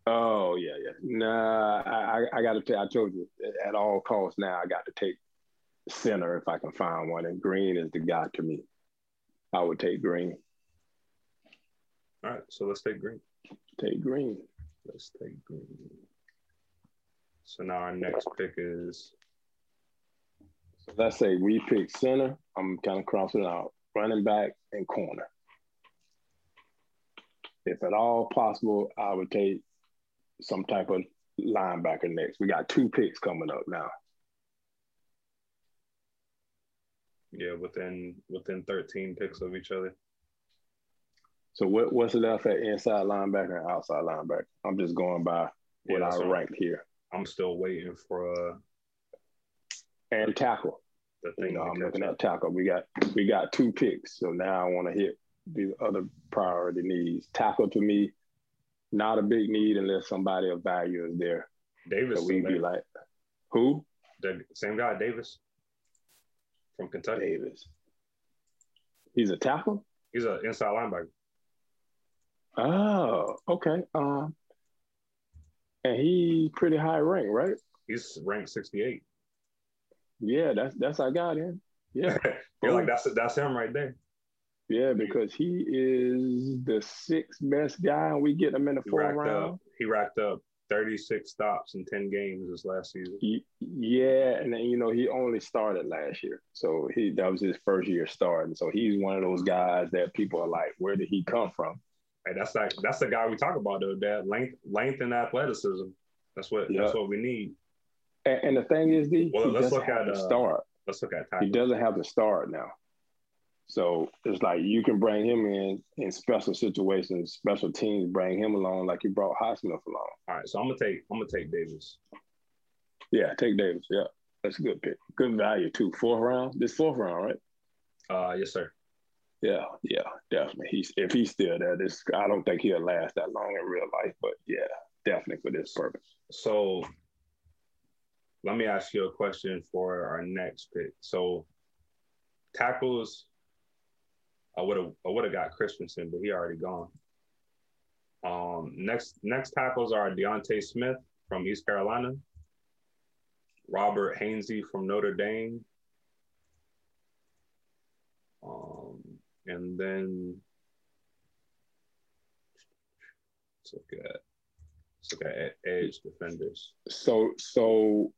Oh yeah, yeah. Nah, I I got to tell. I told you at all costs. Now I got to take center if I can find one, and Green is the guy to me. I would take green. All right, so let's take green. Take green. Let's take green. So now our next pick is. So let's say we pick center. I'm kind of crossing out running back and corner. If at all possible, I would take some type of linebacker next. We got two picks coming up now. Yeah, within within 13 picks of each other. So what what's left at inside linebacker and outside linebacker? I'm just going by what yeah, I so ranked here. I'm still waiting for uh and tackle. The thing you know, I'm looking up. at tackle. We got we got two picks, so now I want to hit these other priority needs. Tackle to me, not a big need unless somebody of value is there. Davis, so we be like, who? The same guy, Davis from Kentucky. Davis. He's a tackle. He's an inside linebacker. Oh, okay. Um, and he pretty high rank, right? He's ranked sixty eight. Yeah, that's that's our guy then. Yeah, you're like that's that's him right there. Yeah, because he is the sixth best guy, and we get him in the fourth round. Up, he racked up 36 stops in 10 games this last season. Yeah, and then, you know he only started last year, so he that was his first year starting. So he's one of those guys that people are like, where did he come from? Hey, that's like that's the guy we talk about though. That length, length and athleticism. That's what yep. that's what we need. And, and the thing is, D, well, let's look at the uh, start. Let's look at He doesn't have to start now. So it's like you can bring him in in special situations, special teams bring him along like you brought Highsmith along. All right, so I'm gonna take I'm gonna take Davis. Yeah, take Davis. Yeah, that's a good pick. Good value too. Fourth round. This fourth round, right? Uh, yes, sir. Yeah, yeah, definitely. He's if he's still there, this I don't think he'll last that long in real life, but yeah, definitely for this purpose. So let me ask you a question for our next pick. So tackles I would have I would have got Christensen, but he already gone. Um, next next tackles are D'Ante Smith from East Carolina, Robert Hainsey from Notre Dame, um, and then let's look at let's look at edge defenders. So so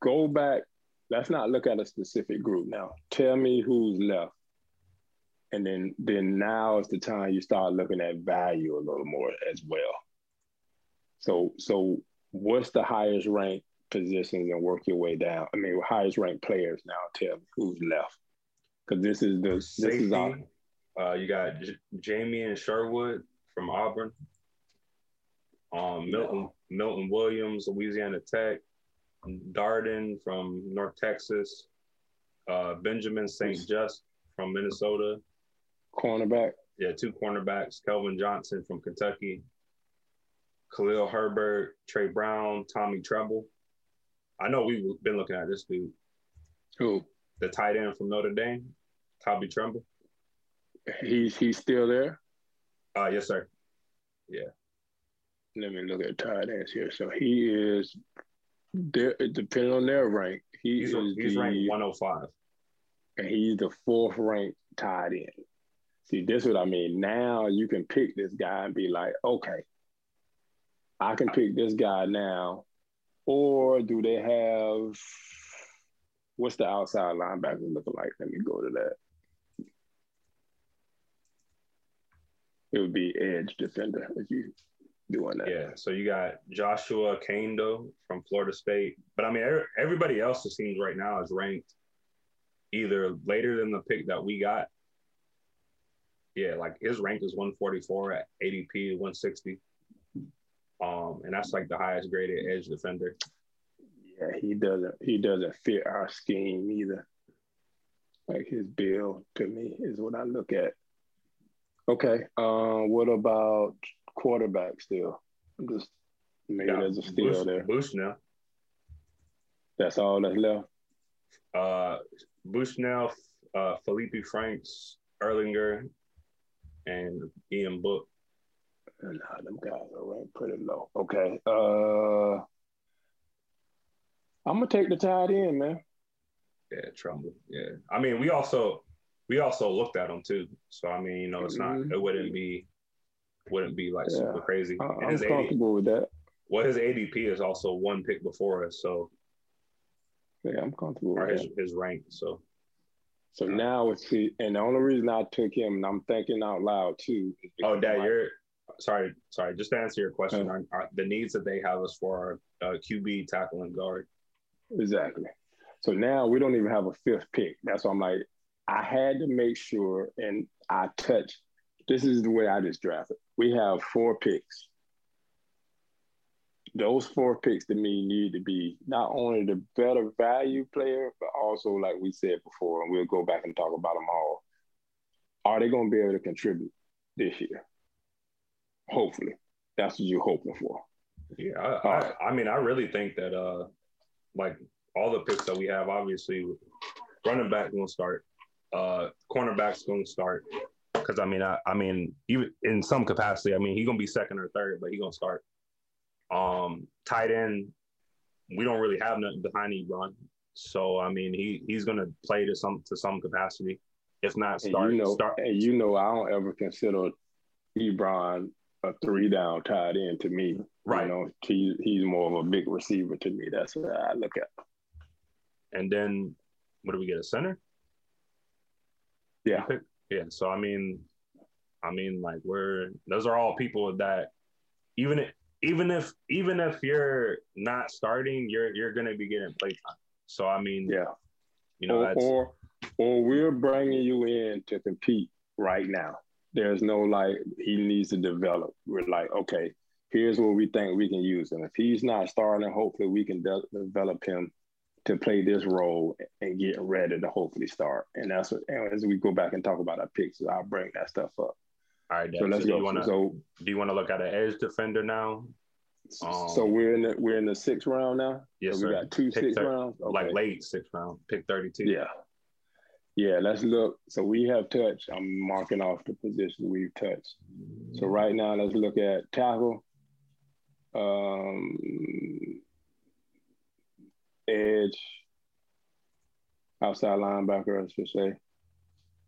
go back. Let's not look at a specific group now. Tell me who's left. And then then now is the time you start looking at value a little more as well. So so what's the highest ranked positions and work your way down? I mean, highest ranked players now. Tell me who's left because this is the Safety, this is our, uh, you got J- and Sherwood from Auburn. Um, Milton Milton Williams, Louisiana Tech. Darden from North Texas. Uh, Benjamin St. Just from Minnesota. Cornerback. Yeah, two cornerbacks. Kelvin Johnson from Kentucky. Khalil Herbert, Tre Brown, Tommy Tremble. I know we've been looking at this dude. Who? The tight end from Notre Dame, Tommy Tremble. He's he's still there. Uh yes, sir. Yeah. Let me look at tight ends here. So he is there depending on their rank. He he's, is he's the, ranked 105. And he's the fourth ranked tight end. See, this is what I mean. Now you can pick this guy and be like, okay, I can pick this guy now. Or do they have what's the outside linebacker looking like? Let me go to that. It would be edge defender if you doing that. Yeah. So you got Joshua Kaindoh from Florida State, but I mean er, everybody else it seems right now is ranked either later than the pick that we got. Yeah, like his rank is 144 at ADP 160. Um, and that's like the highest graded edge defender. Yeah, he doesn't he doesn't fit our scheme either. Like his bill to me is what I look at. Okay. Um, what about quarterback still? I'm just maybe yeah, there's a steal Bush, there. Bushnell. That's all that's left. Uh Bushnell, uh Feleipe Franks, Ehlinger, and Ian Book. Nah, them guys are ranked pretty low. Okay. Uh I'm gonna take the tight end, man. Yeah, Tremble. Yeah. I mean, we also we also looked at him too. So I mean, you know, it's mm-hmm. not it wouldn't be wouldn't be like yeah. super crazy. I, I'm his comfortable AD, with that. Well, his ADP is also one pick before us, so yeah, I'm comfortable with his, his rank. So so now it's see, and the only reason I took him, and I'm thinking out loud too. Oh, Dad, you're sorry, sorry. Just to answer your question, uh, the needs that they have us for uh, QB, tackle, and guard. Exactly. So now we don't even have a fifth pick. That's why I'm like, I had to make sure, and I touched. This is the way I just drafted. We have four picks. Those four picks to me need to be not only the better value player, but also, like we said before, and we'll go back and talk about them all. Are they going to be able to contribute this year? Hopefully, that's what you're hoping for. Yeah, I, I, I mean, I really think that uh, like all the picks that we have, obviously, running back going to start, uh, cornerback's going to start. Because I mean, I, I mean, even in some capacity, I mean, he's gonna be second or third, but he's gonna start. Um, tight end, we don't really have nothing behind Ebron, so I mean, he he's gonna play to some to some capacity, if not start. And you know, start. and you know, I don't ever consider Ebron a three down tight end to me. Right. You know, he, he's more of a big receiver to me. That's what I look at. And then, what do we get? A center? Yeah. Yeah. So I mean, I mean, like we're those are all people that even if even if even if you're not starting, you're you're gonna be getting playtime. So I mean, yeah, you know, or, or or we're bringing you in to compete right now. There's no like he needs to develop. We're like, okay, here's what we think we can use him. If he's not starting, hopefully we can de- develop him to play this role and get ready to hopefully start. And that's what, and as we go back and talk about our picks, I'll bring that stuff up. All right, so let's so go. Do you wanna, so do you want to look at an edge defender now? Um, so we're in the we're in the sixth round now. Yes, so sir. We got two pick sixth thir- rounds, okay. like late sixth round, pick thirty two. Yeah, yeah. Let's look. So we have touched. I'm marking off the position we've touched. So right now, let's look at tackle, um, edge, outside linebacker, I should say.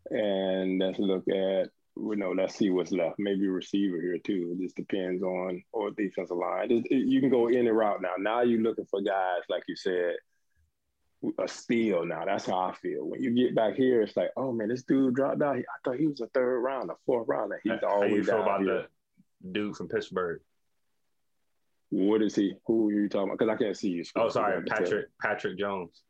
And let's look at, you know, let's see what's left. Maybe receiver here too. It just depends on, or defensive line. It, it, you can go any route now. Now you're looking for guys, like you said, a steal now. That's how I feel. When you get back here, it's like, oh man, this dude dropped out. I thought he was a third round, a fourth round. He's how, always how you feel about here. the dude from Pittsburgh? What is he? Who are you talking about? Because I can't see you. Oh, sorry, Patrick Patrick Jones.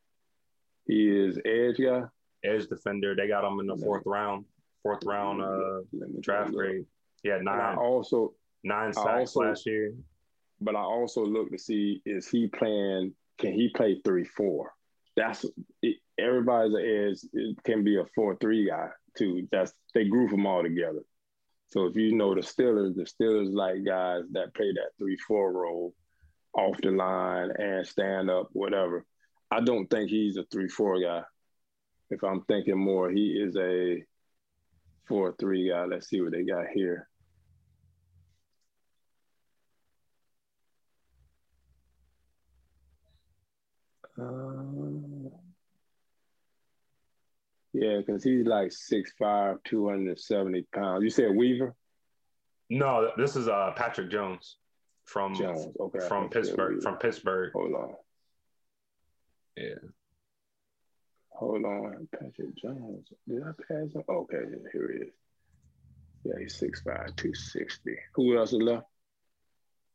He is edge guy. Edge defender. They got him in the fourth round. Fourth round uh, draft grade. Yeah, nine. also nine sacks also, last year. But I also look to see is he playing? Can he play three four? That's it, everybody's edge. It can be a four three guy too. That's they group them all together. So if you know the Steelers, the Steelers like guys that play that three four role off the line and stand up, whatever. I don't think he's a three four guy. If I'm thinking more, he is a four three guy. Let's see what they got here. Uh, yeah, because he's like 6'5", 270 pounds. You said Weaver? No, this is uh Patrick Jones from Jones. Okay, from Pittsburgh. From Pittsburgh. Hold on. Yeah. Hold on, Patrick Jones. Did I pass him? Okay, here he is. Yeah, he's 6'5", 260. Who else is left?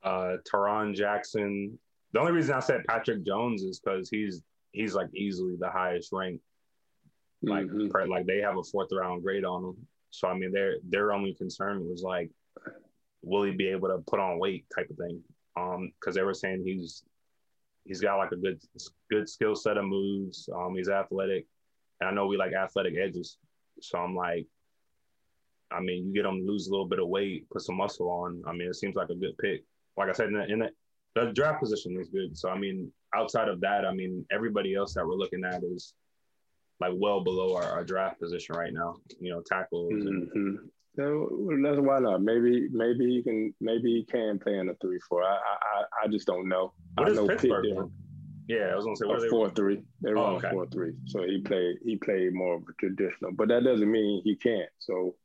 Uh, Tarron Jackson. The only reason I said Patrick Jones is because he's he's like easily the highest ranked like mm-hmm. per, like they have a fourth round grade on him. So I mean, their their only concern was like, will he be able to put on weight type of thing? Um, because they were saying he's he's got like a good good skill set of moves. Um, he's athletic, and I know we like athletic edges. So I'm like, I mean, you get him lose a little bit of weight, put some muscle on. I mean, it seems like a good pick. Like I said, in the, in the, the draft position is good. So I mean, outside of that, I mean, everybody else that we're looking at is like well below our, our draft position right now. You know, tackles. Mm-hmm. So that's why not. Maybe maybe you can maybe he can play in a three four. I I I just don't know. What I know Pittsburgh. Yeah, I was gonna say what a four three. They run oh, okay. four three. So he played he played more of a traditional, but that doesn't mean he can't. So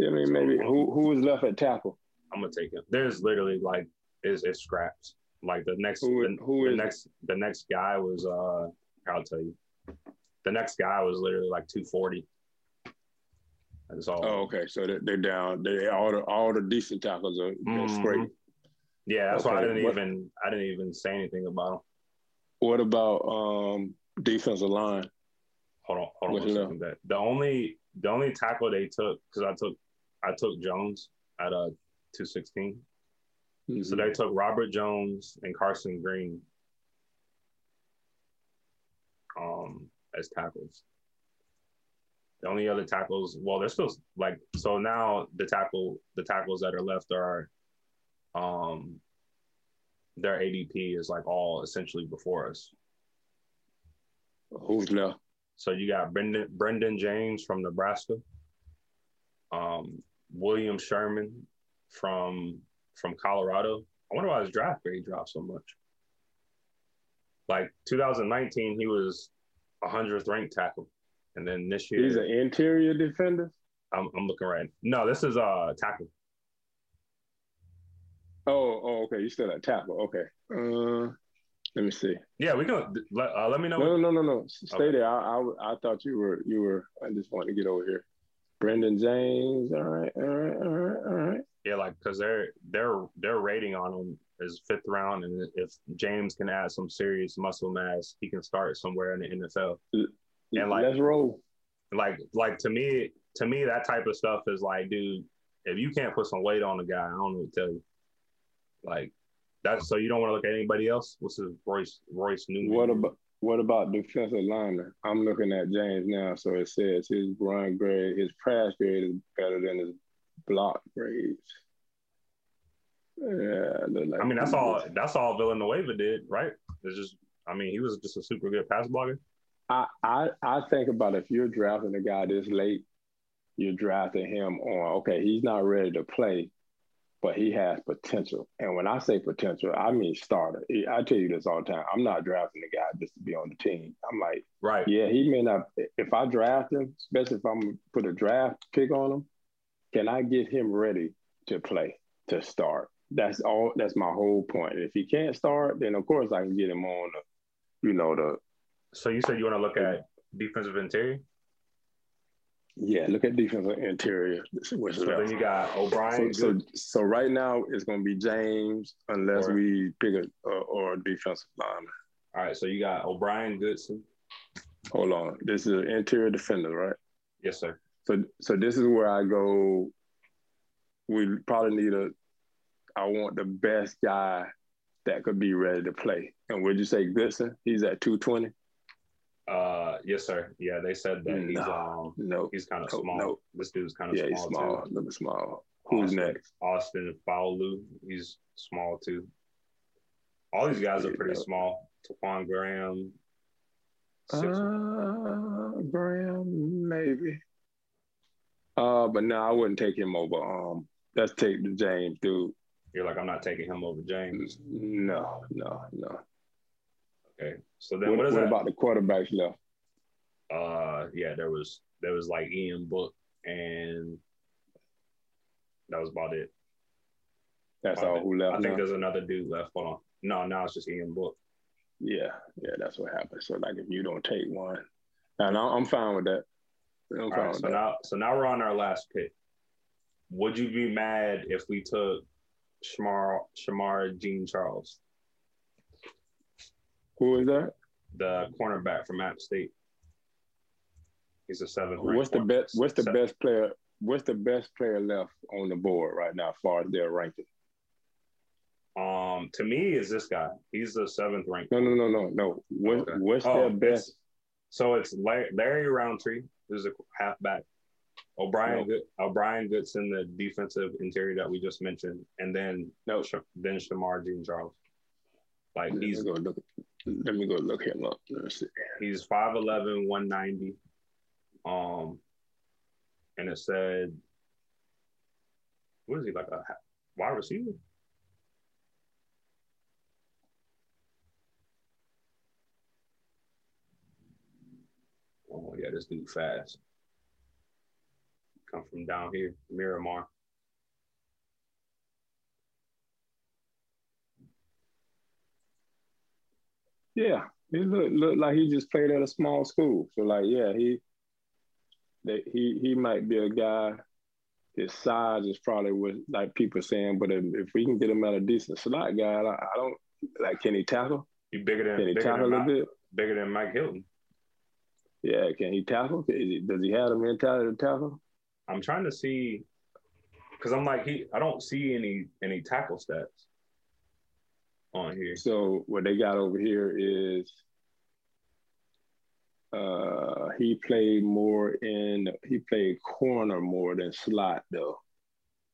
I mean maybe who who is left at tackle? I'm gonna take him. There's literally like is it's scraps. Like the next who, the, who the next the next guy was uh I'll tell you the next guy was literally like 240. That's all. Oh, okay. So they're, they're down. They all the all the decent tackles are mm-hmm. straight. Yeah, that's okay. why I didn't what, even I didn't even say anything about them. What about um defensive line? Hold on, hold on. That the only the only tackle they took because I took I took Jones at a two sixteen. Mm-hmm. So they took Robert Jones and Carson Green. Um, as tackles. The only other tackles, well, they're still like so now the tackle the tackles that are left are um their ADP is like all essentially before us. Who's left? So you got Brendan Brenden Jaimes from Nebraska, um, William Sherman from from Colorado. I wonder why his draft grade dropped so much. Like 2019, he was 100th ranked tackle. And then this year, he's an interior defender. I'm, I'm looking right. No, this is uh tackle. Oh, oh, okay. You still at tackle? Okay. Uh, let me see. Yeah, we can. Let, uh, let me know. No, no, no, no. Stay okay. there. I, I, I thought you were, you were. I just wanted to get over here. Brenden Jaimes. All right, all right, all right, all right. Yeah, like because they're they're they're rating on him is fifth round, and if James can add some serious muscle mass, he can start somewhere in the NFL. And like, let's roll. Like, like to me, to me, that type of stuff is like, dude, if you can't put some weight on the guy, I don't know what to tell you. Like, that's so you don't want to look at anybody else. What's his Royce Royce Newman? What about what about defensive lineman? I'm looking at James now, so it says his run grade, his pass grade is better than his block grades. Yeah, like I mean that's all that's all Villanueva did, right? It's just I mean he was just a super good pass blocker. I, I I think about if you're drafting a guy this late, you're drafting him on okay, he's not ready to play, but he has potential. And when I say potential, I mean starter. I tell you this all the time. I'm not drafting a guy just to be on the team. I'm like, right. Yeah, he may not. If I draft him, especially if I'm put a draft pick on him, can I get him ready to play to start? that's all. That's my whole point. If he can't start, then of course I can get him on the, you know, the So you said you want to look at defensive interior? Yeah, look at defensive interior. So then you got O'Brien. So, so, so, right now it's going to be James unless or, we pick a or a defensive lineman. All right, so you got O'Brien, Goodson. Hold on, this is an interior defender, right? Yes, sir. So so this is where I go. We probably need a. I want the best guy that could be ready to play. And would you say Goodson? He's at two twenty. Uh, yes, sir. Yeah, they said that he's um no, he's kind of small. No. This dude's kind of yeah, small. he's small, too. small. Who's Austin, next? Austin Faoliu. He's small too. All these guys are pretty small. Taquan Graham. Uh, Graham, maybe. Uh, but no, I wouldn't take him over. Um, let's take the James dude. You're like, I'm not taking him over James. No, no, no. Okay. So then what, what is what that? about the quarterbacks left? Uh yeah, there was there was like Ian Book and that was about it. That's all who left. I think there's another dude left. Hold on. No, now it's just Ian Book. Yeah, yeah, that's what happened. So like if you don't take one, and I'm fine with that. I'm all right, so that. now so now we're on our last pick. Would you be mad if we took Shemar Shemar Jean Charles? Who is that? The cornerback from App State. He's a seventh. What's the best? What's the best player? What's the best player left on the board right now, as far as their ranking? Um, to me, is this guy. He's the seventh ranked. No, no, no, no, no. What, okay. What's oh, their best? It's, so it's Larry, Larry Rountree, who's a halfback. O'Brien, no. Good, O'Brien Goodson, the defensive interior that we just mentioned, and then no, then Shemar Jean Charles. Like he's go look, let me go look him up. He's 5'11", 190. Um, and it said, what is he like a wide receiver? Oh yeah, this dude fast. Come from down here, Miramar. Yeah, he looked look like he just played at a small school. So like, yeah, he that he he might be a guy. His size is probably what like people saying, but if, if we can get him at a decent slot guy, I, I don't like. Can he tackle? He bigger than can he bigger tackle than a little bit? Bigger than Mike Hilton. Yeah, can he tackle? Does he have the mentality to tackle? I'm trying to see because I'm like he. I don't see any any tackle stats on here. So what they got over here is uh he played more in he played corner more than slot though.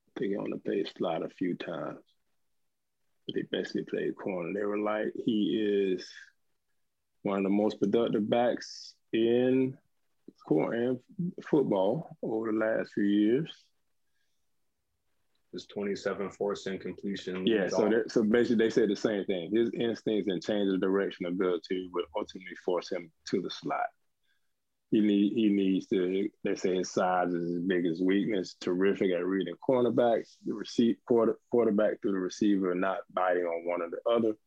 I think he only played slot a few times. But he basically played corner. They were like he is one of the most productive backs in corner football over the last few years his 27 forcing completion. Yeah, so so basically they said the same thing. His instincts and change of direction ability would ultimately force him to the slot. He need he needs to. They say his size is his biggest weakness. Terrific at reading cornerbacks, the receive quarter, quarterback through the receiver, not biting on one or the other.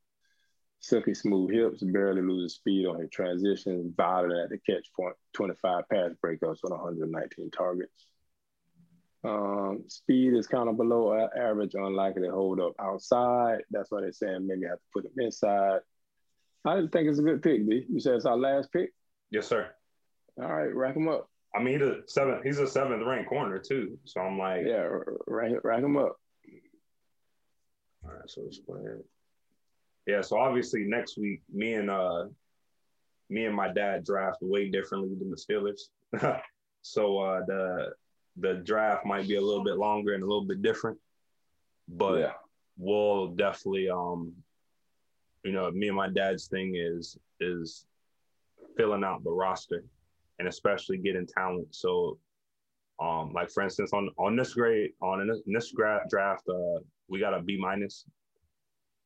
Silky smooth hips, barely loses speed on his transitions, violent at the catch point, 25 pass breakups on 119 targets. Um, speed is kind of below average, unlikely to hold up outside. That's why they're saying maybe I have to put him inside. I think it's a good pick, B. You said it's our last pick? Yes, sir. All right, rack him up. I mean, he's a seventh. He's a seventh ranked corner too. So I'm like, yeah, rack, rack him up. All right, so let's go ahead. Yeah, so obviously next week, me and uh, me and my dad draft way differently than the Steelers. so uh, the the draft might be a little bit longer and a little bit different, but yeah. we'll definitely, um, you know, me and my dad's thing is is filling out the roster and especially getting talent. So, um, like for instance, on on this grade, on this, this draft, uh, we got a B minus.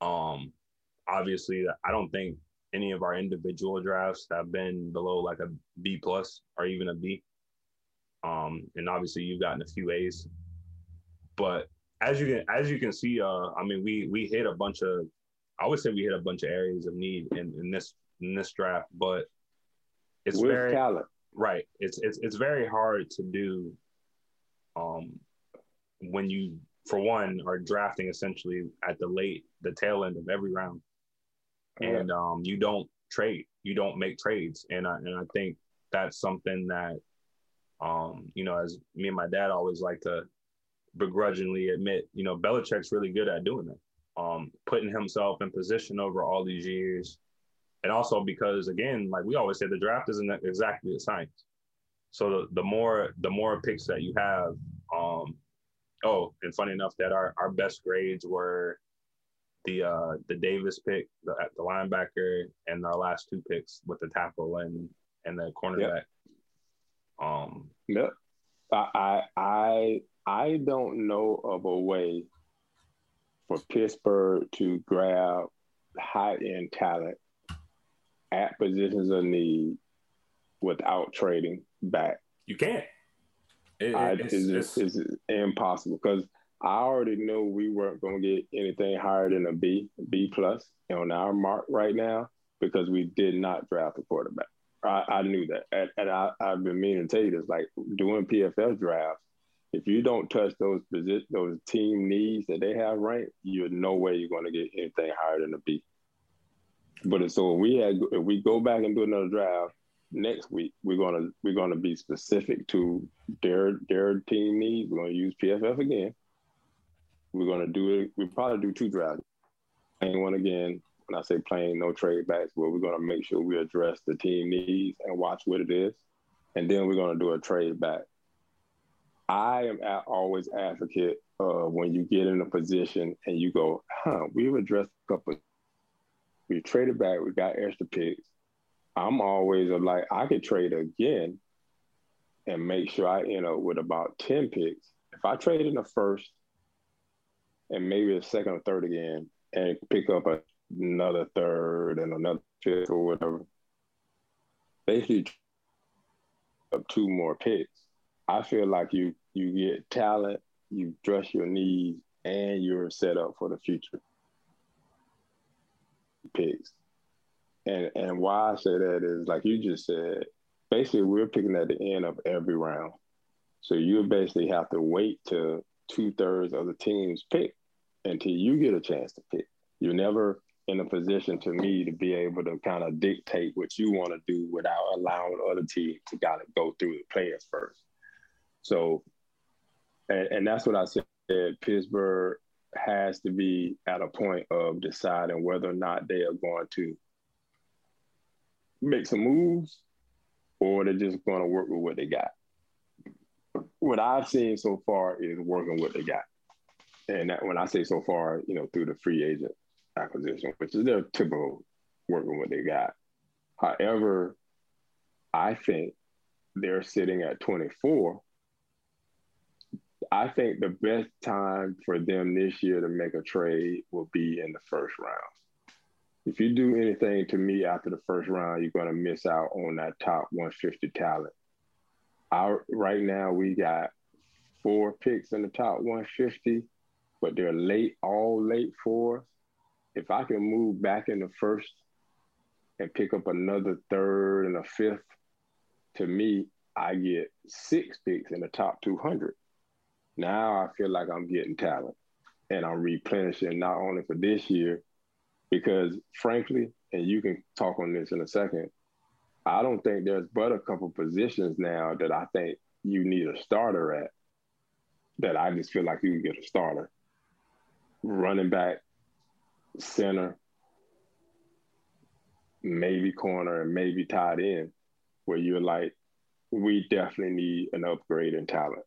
Um, obviously, I don't think any of our individual drafts have been below like a B plus or even a B. Um, and obviously you've gotten a few A's, but as you can as you can see, uh, I mean we we hit a bunch of I would say we hit a bunch of areas of need in, in this in this draft, but it's With very talent. Right. It's it's it's very hard to do um when you for one are drafting essentially at the late the tail end of every round. And um you don't trade. You don't make trades. And I and I think that's something that um, you know, as me and my dad always like to begrudgingly admit, you know, Belichick's really good at doing that. Um, putting himself in position over all these years. And also because again, like we always say, the draft isn't exactly a science. So the, the more the more picks that you have, um, oh, and funny enough that our, our best grades were the uh the Davis pick, the, the linebacker, and our last two picks with the tackle and and the cornerback. Yep. Um, yep. I I I don't know of a way for Pittsburgh to grab high end talent at positions of need without trading back. You can't. It, I, it's, it's, it's, it's, impossible because I already know we weren't going to get anything higher than a B, B plus on our mark right now because we did not draft a quarterback. I, I knew that, and, and I, I've been meaning to tell you this. Like doing PFF drafts, if you don't touch those position, those team needs that they have ranked, you're no way you're going to get anything higher than a B. But so if we had, if we go back and do another draft next week, we're gonna we're gonna be specific to their their team needs. We're gonna use PFF again. We're gonna do it. We probably do two drafts. And one again, when I say playing no trade backs, where we're going to make sure we address the team needs and watch what it is, and then we're going to do a trade back. I am always advocate of when you get in a position and you go, huh, we've addressed a couple. We traded back, we got extra picks. I'm always like, I could trade again and make sure I end up with about 10 picks. If I trade in the first and maybe a second or third again and pick up a another third and another fifth or whatever. Basically, up two more picks. I feel like you you get talent, you dress your needs, and you're set up for the future picks. And and why I say that is like you just said, basically we're picking at the end of every round. So you basically have to wait till two thirds of the teams pick until you get a chance to pick. You never in a position to me to be able to kind of dictate what you want to do without allowing other teams to kind of go through the players first. So, and, and that's what I said. Pittsburgh has to be at a point of deciding whether or not they are going to make some moves or they're just going to work with what they got. What I've seen so far is working what they got. And that, when I say so far, you know, through the free agent acquisition, which is their typical working what they got. However, I think they're sitting at 24. I think the best time for them this year to make a trade will be in the first round. If you do anything to me after the first round, you're going to miss out on that top 150 talent. Our, right now, we got four picks in the top 150, but they're late, all late fours if I can move back in the first and pick up another third and a fifth, to me, I get six picks in the top 200. Now I feel like I'm getting talent and I'm replenishing not only for this year, because frankly, and you can talk on this in a second, I don't think there's but a couple positions now that I think you need a starter at that I just feel like you can get a starter. Running back, center, maybe corner, and maybe tight end, where you're like, we definitely need an upgrade in talent.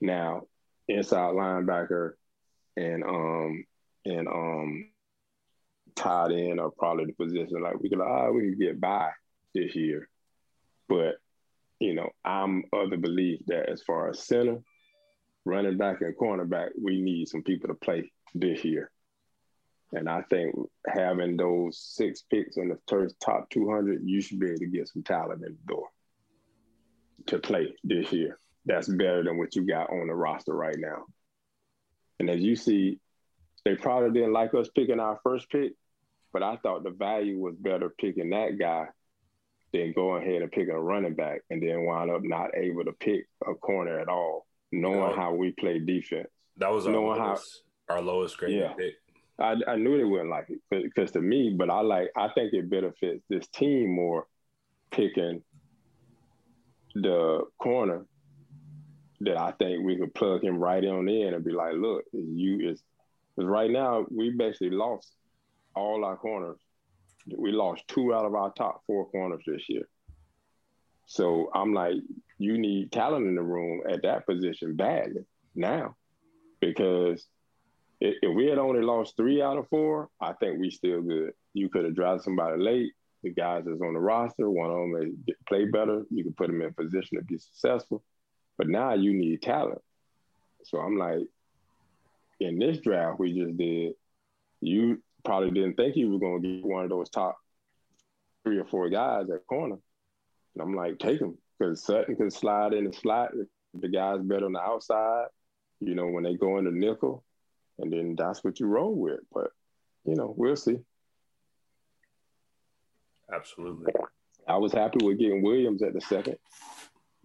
Now, inside linebacker and um and um tight end are probably the position like we could ah we can get by this year. But you know, I'm of the belief that as far as center, running back, and cornerback, we need some people to play this year. And I think having those six picks in the first top 200, you should be able to get some talent in the door to play this year. That's better than what you got on the roster right now. And as you see, they probably didn't like us picking our first pick, but I thought the value was better picking that guy than going ahead and picking a running back and then wind up not able to pick a corner at all, knowing how we play defense. That was our knowing lowest, how our lowest grade yeah. pick. I, I knew they wouldn't like it because to me, but I like I think it benefits this team more picking the corner that I think we could plug him right on in and be like, look, you is because right now we basically lost all our corners. We lost two out of our top four corners this year. So I'm like, you need talent in the room at that position badly now, because if we had only lost three out of four, I think we still good. You could have drafted somebody late. The guys that's on the roster, one of them may play better. You could put them in position to be successful. But now you need talent. So I'm like, in this draft we just did, you probably didn't think you were going to get one of those top three or four guys at corner. And I'm like, take him because Sutton can slide in the slot. The guy's better on the outside. You know, when they go in the nickel, and then that's what you roll with. But you know, we'll see. Absolutely. I was happy with getting Williams at the second.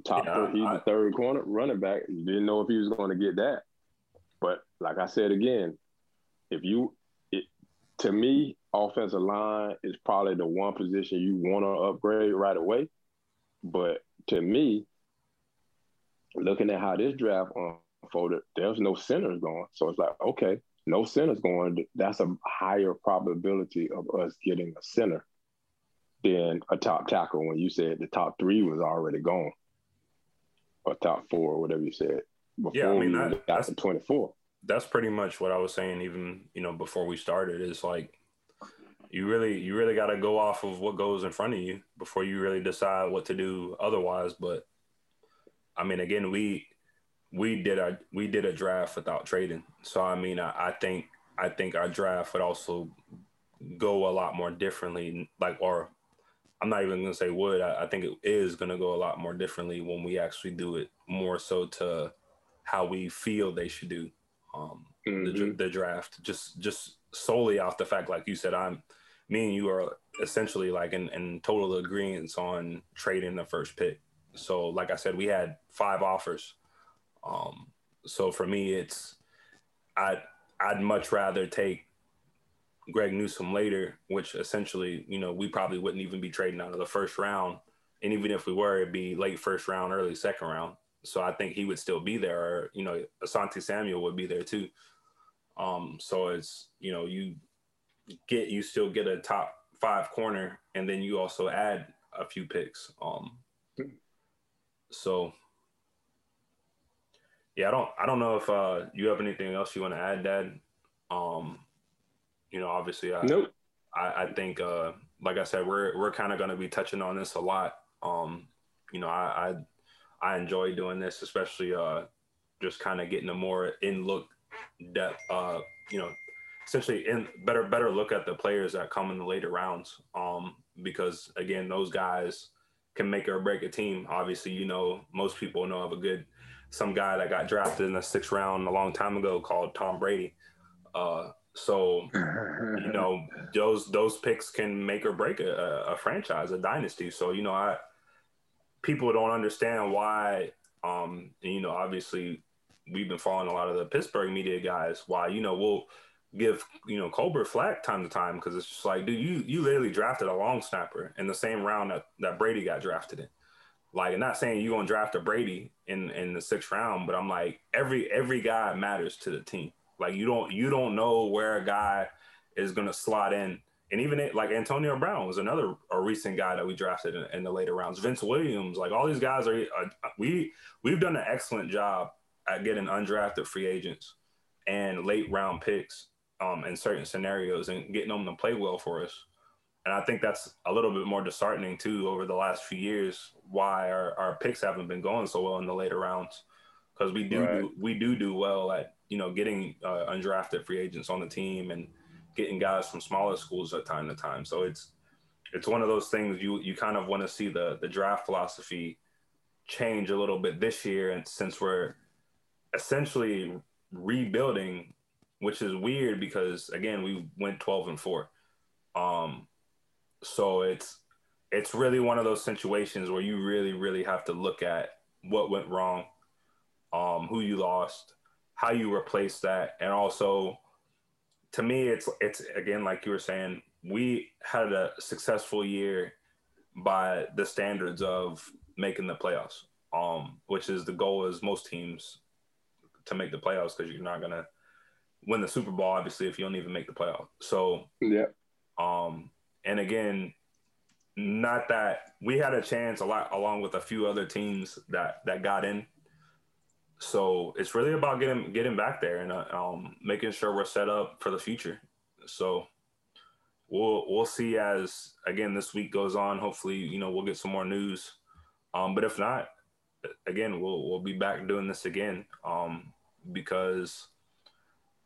Top yeah, he's the third corner running back. You didn't know if he was going to get that. But like I said again, if you it, to me, offensive line is probably the one position you want to upgrade right away. But to me, looking at how this draft there's no centers going. So it's like, okay, no centers going. That's a higher probability of us getting a center than a top tackle when you said the top three was already gone. Or top four, or whatever you said. Before yeah, I mean that, that's the twenty four. That's pretty much what I was saying even, you know, before we started. Is like you really you really got to go off of what goes in front of you before you really decide what to do otherwise but i mean again we we did a we did a draft without trading so i mean i, I think i think our draft would also go a lot more differently like or i'm not even gonna say would i, I think it is gonna go a lot more differently when we actually do it more so to how we feel they should do um mm-hmm. the, the draft just just solely off the fact like you said i'm me and you are essentially like in, in total agreement on trading the first pick. So, like I said, we had five offers. Um, so for me, it's I'd I'd much rather take Greg Newsome later, which essentially, you know, we probably wouldn't even be trading out of the first round. And even if we were, it'd be late first round, early second round. So I think he would still be there, or you know, Asante Samuel would be there too. Um, so it's you know, you get you still get a top five corner, and then you also add a few picks. Um, so yeah, I don't I don't know if uh, you have anything else you want to add, Dad. Um, you know, obviously, I, nope. I, I think, uh, like I said, we're we're kind of going to be touching on this a lot. Um, you know, I I, I enjoy doing this, especially uh, just kind of getting a more in look depth, uh, you know, essentially in better better look at the players that come in the later rounds. Um, because again, those guys can make or break a team. Obviously, you know, most people know of a good some guy that got drafted in the sixth round a long time ago called Tom Brady. Uh, so you know those those picks can make or break a, a, franchise, a dynasty. So you know, I people don't understand why. Um, and, you know, obviously, we've been following a lot of the Pittsburgh media guys. Why you know we'll give you know Colbert flack time to time because it's just like, dude, you you literally drafted a long snapper in the same round that, that Brady got drafted in. Like, I'm not saying you're gonna draft a Brady in in the sixth round, but I'm like, every every guy matters to the team. Like, you don't you don't know where a guy is gonna slot in. And even it, like Antonio Brown was another a recent guy that we drafted in, in the later rounds. Vince Williams, like all these guys are, uh, we we've done an excellent job at getting undrafted free agents and late round picks um, in certain scenarios and getting them to play well for us. And I think that's a little bit more disheartening too over the last few years why our, our picks haven't been going so well in the later rounds because we do, right. do, we do do well at you know getting uh, undrafted free agents on the team and getting guys from smaller schools at time to time. So it's it's one of those things you you kind of want to see the the draft philosophy change a little bit this year and since we're essentially rebuilding which is weird because again we went 12 and 4 um so it's it's really one of those situations where you really, really have to look at what went wrong, um, who you lost, how you replace that, and also, to me, it's it's again like you were saying, we had a successful year by the standards of making the playoffs, um, which is the goal is most teams to make the playoffs because you're not gonna win the Super Bowl obviously if you don't even make the playoffs. So yeah, um, and again, not that we had a chance a lot along with a few other teams that that got in. So it's really about getting getting back there and uh, um, making sure we're set up for the future. So we'll we'll see as again this week goes on. Hopefully, you know we'll get some more news. Um, but if not, again we'll we'll be back doing this again um, because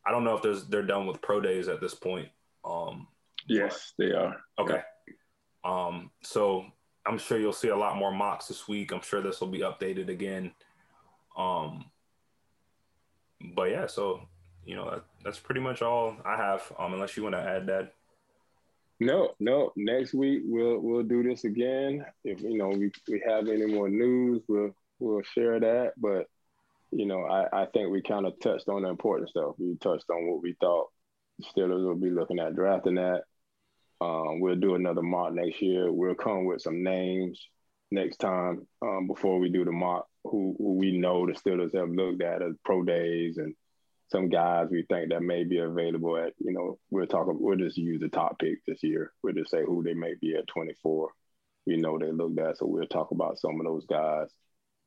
I don't know if there's they're done with pro days at this point. Um, yes, they are. Okay. Um, so I'm sure you'll see a lot more mocks this week. I'm sure this will be updated again. Um, but yeah, so you know that, that's pretty much all I have. Um, unless you want to add that. No, no. Next week we'll we'll do this again. If you know we, we have any more news, we'll we'll share that. But you know, I, I think we kind of touched on the important stuff. We touched on what we thought Steelers will be looking at drafting that. Um, we'll do another mock next year. We'll come with some names next time um, before we do the mock who, who, we know the Steelers have looked at as pro days and some guys we think that may be available at, you know, we'll talk, we'll just use the top pick this year. We'll just say who they may be at 24. We know they looked at, so we'll talk about some of those guys,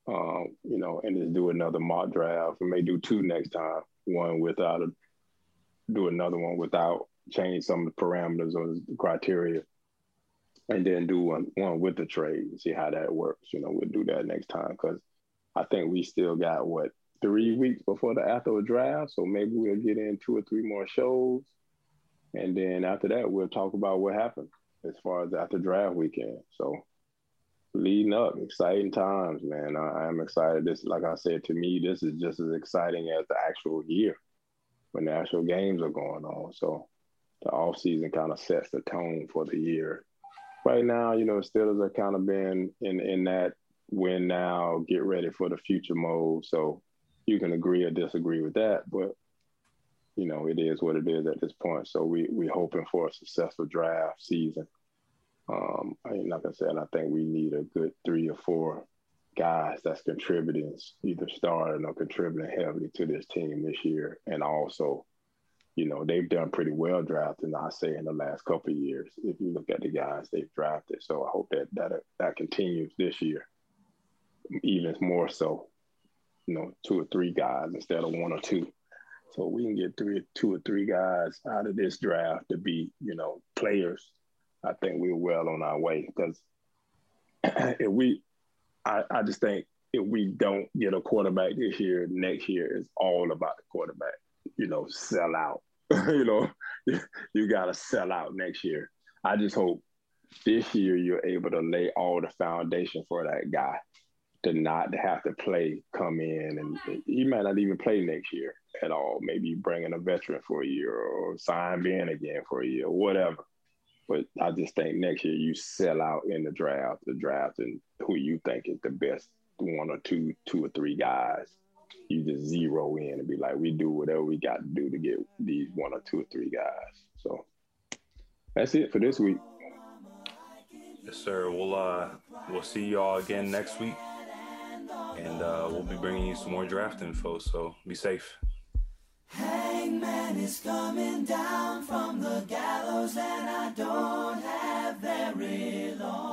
um, you know, and just do another mock draft. We may do two next time, one without a, do another one without change some of the parameters or the criteria, and then do one one with the trade and see how that works. You know, we'll do that next time because I think we still got what three weeks before the after draft, so maybe we'll get in two or three more shows, and then after that we'll talk about what happened as far as after draft weekend. So leading up, exciting times, man. I, am excited. This, like I said, to me, this is just as exciting as the actual year when the actual games are going on. So the off season kind of sets the tone for the year. Right now, you know, Steelers are kind of been in in that win now, get ready for the future mode. So you can agree or disagree with that, but you know, it is what it is at this point. So we we hoping for a successful draft season. Um, I mean, like I said, I think we need a good three or four guys that's contributing, either starting or contributing heavily to this team this year, and also you know, they've done pretty well drafting, I say, in the last couple years, if you look at the guys they've drafted. So I hope that that that continues this year, even more so, you know, two or three guys instead of one or two. So we can get three, two or three guys out of this draft to be, you know, players. I think we're well on our way because if we, I, I just think if we don't get a quarterback this year, next year is all about the quarterback you know, sell out. you know, you got to sell out next year. I just hope this year you're able to lay all the foundation for that guy to not have to play, come in, and he might not even play next year at all. Maybe bring in a veteran for a year or sign Ben again for a year, whatever. But I just think next year you sell out in the draft, the draft, and who you think is the best one or two, two or three guys you just zero in and be like, we do whatever we got to do to get these one or two or three guys. So that's it for this week. Yes, sir. We'll uh we'll see y'all again next week, and uh, we'll be bringing you some more draft info. So be safe. Hangman is coming down from the gallows, and I don't have very long.